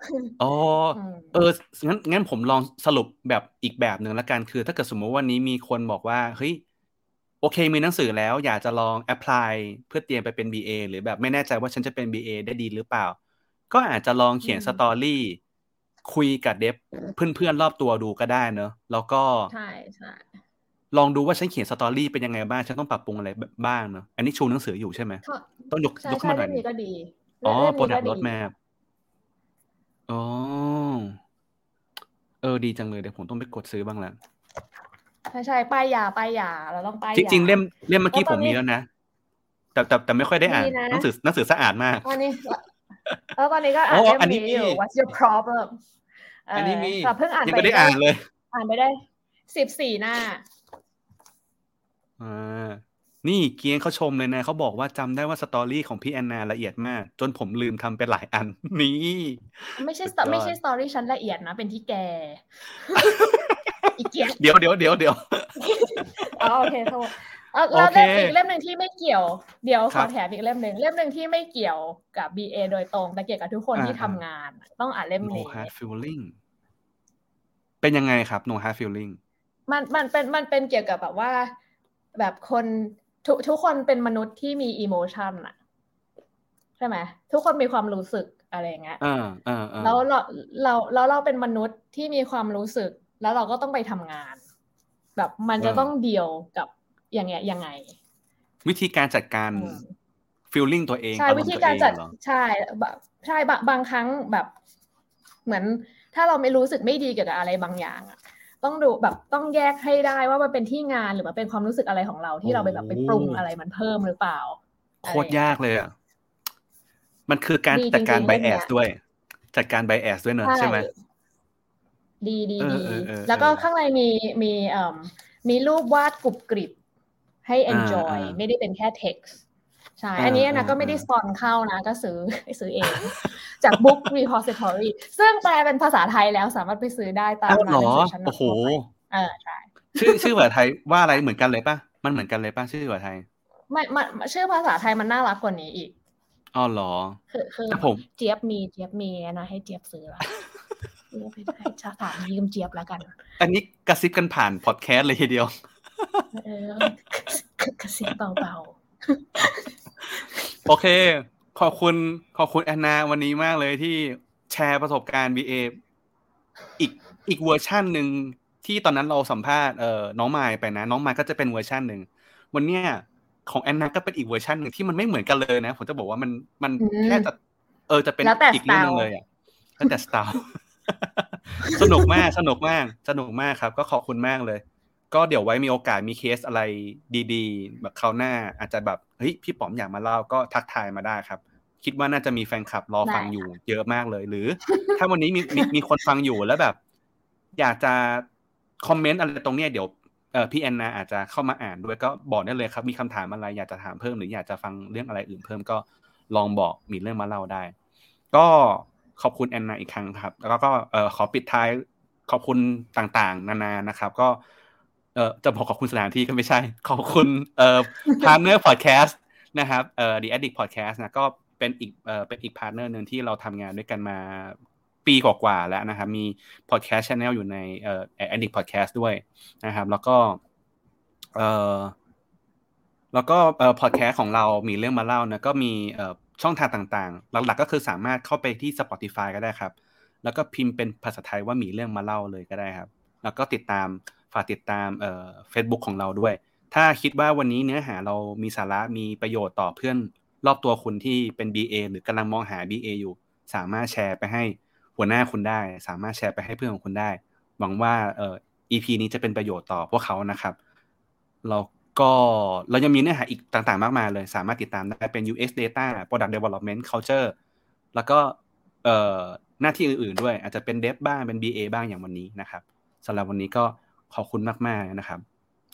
ออเออเออเอออ๋ออืมเออ งั้นงั้นผมลองสรุปแบบอีกแบบหนึ่งละกัน คือ ถ้าเกิดสมมติวันนี้มีคนบอกว่า เฮ้ย โอเค มีหนังสือแล้ว อยากจะลอง apply เพื่อเตรียมไปเป็น BA หรือแบบไม่แน่ใจว่าฉันจะเป็น BA ได้ดีหรือเปล่า ก็อาจจะลองเขียนอืม story คุยกับ dev เพื่อนๆรอบตัวดูก็ได้เนอะแล้วก็ ใช่ใช่ลองดูว่าฉันเขียนสตอรี่เป็นยังไงบ้าง ฉันต้องปรับปรุงอะไรบ้างเนอะอันนี้ชูหนังสืออยู่ใช่ไหมก็ต้องยกใช่ยกขึ้นใช่มาหน่เล่อยมนี้ก็ดี อ๋อเล่มโปรนี้ดักก็ต์รดีถแมพ อ๋อ เออ ดีจังเลย เดี๋ยวผมต้องไปกดซื้อบ้างละใช่ใช่ป้ายยาป้ายยาเราต้องป้ายจยา ริงๆ เล่มเล่มเมื่อกี้แล้วผตอนมนี้มีแล้วนะ แต่แต่แต่ไม่ค่อยได้อ่านมีนะ หนังสือหนังสือสะอาดมากอันนี้แล้วตอนนี้ก็อ่านอ๋อเล่มอันนี้นี้อยู่ มี What's your problem เอันนี้มีแต่เพิ่งอ่านยังไปไม่ได้อ่านเลย อ่านไปได้สิบสี่หน้า อ่า นี่เกียงเขาชมเลยนะเขาบอกว่าจำได้ว่าสตอรี่ของพี่แอนนาละเอียดมาก จนผมลืมทำไปหลายอัน นี่ไม่ใช่สุดยอดไม่ใช่สตอรี่ชั้นละเอียดนะ เป็นที่แกอีกเกียเดี๋ยวเดี๋ยวเดี๋ยวเดี๋ยวอ๋อโอเคโทษแล้วแล้วโอเคเล่มอีกเล่มหนึ่งที่ไม่เกี่ยว เดี๋ยวคขรัอบแถมอีกเล่มหนึ่งเล่มหนึ่งที่ไม่เกี่ยวกับ BA โดยตรง แต่เกี่ยวกับทุกคนอ่าที่ทำอ่างงาน ต้องอ่านเล่ม no นี้ hard feeling เป็นยังไงครับ no hard feeling มันมันเป็นมันเป็นเกี่ยวกับแบบว่า แบบคน ทุกทุกคนเป็นมนุษย์ที่มีอิโมชันอะใช่ไหมทุกคนมีความรู้สึกอะไรอย่างเงี้ยอ่าอ่าอ่าแล้วเราเราแล้วเราเป็นมนุษย์ที่มีความรู้สึก แล้วเราก็ต้องไปทำงาน แบบมันจะต้องเดียวกับอย่างเงี้ยยังไง วิธีการจัดการอืม feeling ตัวเองใช่อารมวิณ์ธีตัวการเองจัดเหรอใช่แบบใช่บางบางครั้งแบบ เหมือนถ้าเราไม่รู้สึกไม่ดีเกี่ยวกับอะไรบางอย่างอะ ต้องดูแบบต้องแยกให้ได้ว่ามันเป็นที่งานหรือมันเป็นความรู้สึกอะไรของเราที่เราไปแบบไปปรุงอะไรมันเพิ่มหรือเปล่า โคตรยากเลยอะ มันคือการดีจัดการจริงๆไบเรื่องแอเนี้สยด้วย จัดการไบแอสด้วยเนอะใช่ไหมดีดีเออดีเออเออแล้วก็เออข้างในมีมีเอ่อมีรูปวาดกรุบกริบให้อ่า enjoy อ่าไม่ได้เป็นแค่ text ใช่อ่าอันนี้นะอ่าก็ไม่ได้อ่าสปอนเข้านะ ก็ซื้อซื้อเอง จาก book repository ซึ่งแปลเป็นภาษาไทยแล้วสามารถไปซื้อได้ตามอ้าวร้านเหรหนัองสือชั้นโอ้โหนำทั่วไปเออใช่ชื่อชื่อภาษาไทยว่าอะไรเหมือนกันเลยป่ะ มันเหมือนกันเลยป่ะชื่อภาษาไทยไม่ไม่ชื่อภาษาไทยมันน่ารักกว่านี้อีกอ๋อเหรอ คือคือแต่ผมเจี๊ยบมีเจี๊ยบมีนะให้เจี๊ยบซื้อละเจี๊ยบให้ชาถามยืมเจี๊ยบแล้วกัน อันนี้กระซิบกันผ่านพอดแคสต์เลยทีเดียวเออกระซิบเบา โอเค ขอบคุณขอบคุณแอนนาวันนี้มากเลยที่แชร์ประสบการณ์ BA อีกอีกเวอร์ชันหนึ่งที่ตอนนั้นเราสัมภาษณ์เอ่อน้องมายไปนะ น้องมายก็จะเป็นเวอร์ชันหนึ่งวันเนี้ยของแอนนาก็เป็นอีกเวอร์ชันหนึ่งที่มันไม่เหมือนกันเลยนะ ผมจะบอกว่ามันมันอืมแค่จะเออจะเป็นแล้วแต่อีกเรื่องหนึง style เลยอะแล้วแต่สไตล์สนุกมากสนุกมากสนุกมากครับ ก็ขอบคุณมากเลย ก็เดี๋ยวไว้มีโอกาสมีเคสอะไรดีๆ แบบคราวหน้าอาจจะแบบเฮ้ยพี่ป๋อมอยากมาเล่าก็ทักทายมาได้ครับ คิดว่าน่าจะมีแฟนคลับรอฟังอยู่เยอะมากเลย หรือ ถ้าวันนี้มีมีมีคนฟังอยู่แล้วแบบ อยากจะคอมเมนต์อะไรตรงเนี้ยเดี๋ยวเออพี่แอนนาอาจจะเข้ามาอ่านด้วยก็บอกได้เลยครับ มีคำถามอะไรอยากจะถามเพิ่มหรืออยากจะฟังเรื่องอะไรอื่นเพิ่มก็ลองบอกมีเรื่องมาเล่าได้ ก็ขอบคุณแอนนาอีกครั้งครับ แล้วก็เออขอปิดท้ายขอบคุณต่างๆ นานานะครับ ก็ เออจะบอกขอบคุณสถานที่ก็ไม่ใช่ ขอบคุณเอ่อ partner พอดแคสต์นะครับเอ่อ The Addict Podcast นะก็เป็นอีกเอ่อเป็นอีก partner หนึ่งที่เราทำงานด้วยกันมาปีกว่าๆแล้วนะครับมี podcast channel อยู่ในเอ่อ Addict Podcast ด้วยนะครับ แล้วก็เอ่อแล้วก็เอ่อพอดแคสต์ของเรามีเรื่องมาเล่านะก็มีเอ่อช่องทางต่างๆ หลักๆก็คือสามารถเข้าไปที่ Spotify ก็ได้ครับ แล้วก็พิมพ์เป็นภาษาไทยว่ามีเรื่องมาเล่าเลยก็ได้ครับ แล้วก็ติดตาม ฝากติดตามเอ่อ Facebook ของเราด้วย ถ้าคิดว่าวันนี้เนื้อหาเรามีสาระมีประโยชน์ต่อเพื่อนรอบตัวคุณที่เป็น BA หรือกำลังมองหา BA อยู่ สามารถแชร์ไปให้หัวหน้าคุณได้ สามารถแชร์ไปให้เพื่อนของคุณได้ หวังว่าเอ่อ EP นี้จะเป็นประโยชน์ต่อพวกเขานะครับ เราก็เรายังมีเนื้อหาอีกต่างๆ มากมายเลย สามารถติดตามได้เป็น US Data Product Development Culture แล้วก็เอ่อหน้าที่อื่นๆด้วย อาจจะเป็น Dev บ้างเป็น BA บ้างอย่างวันนี้นะครับสำหรับวันนี้ก็ ขอบคุณมากๆนะครับ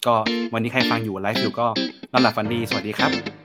ก็วันนี้ใครฟังอยู่ไลฟ์อยู่ก็นอนหลับฝันดี สวัสดีครับ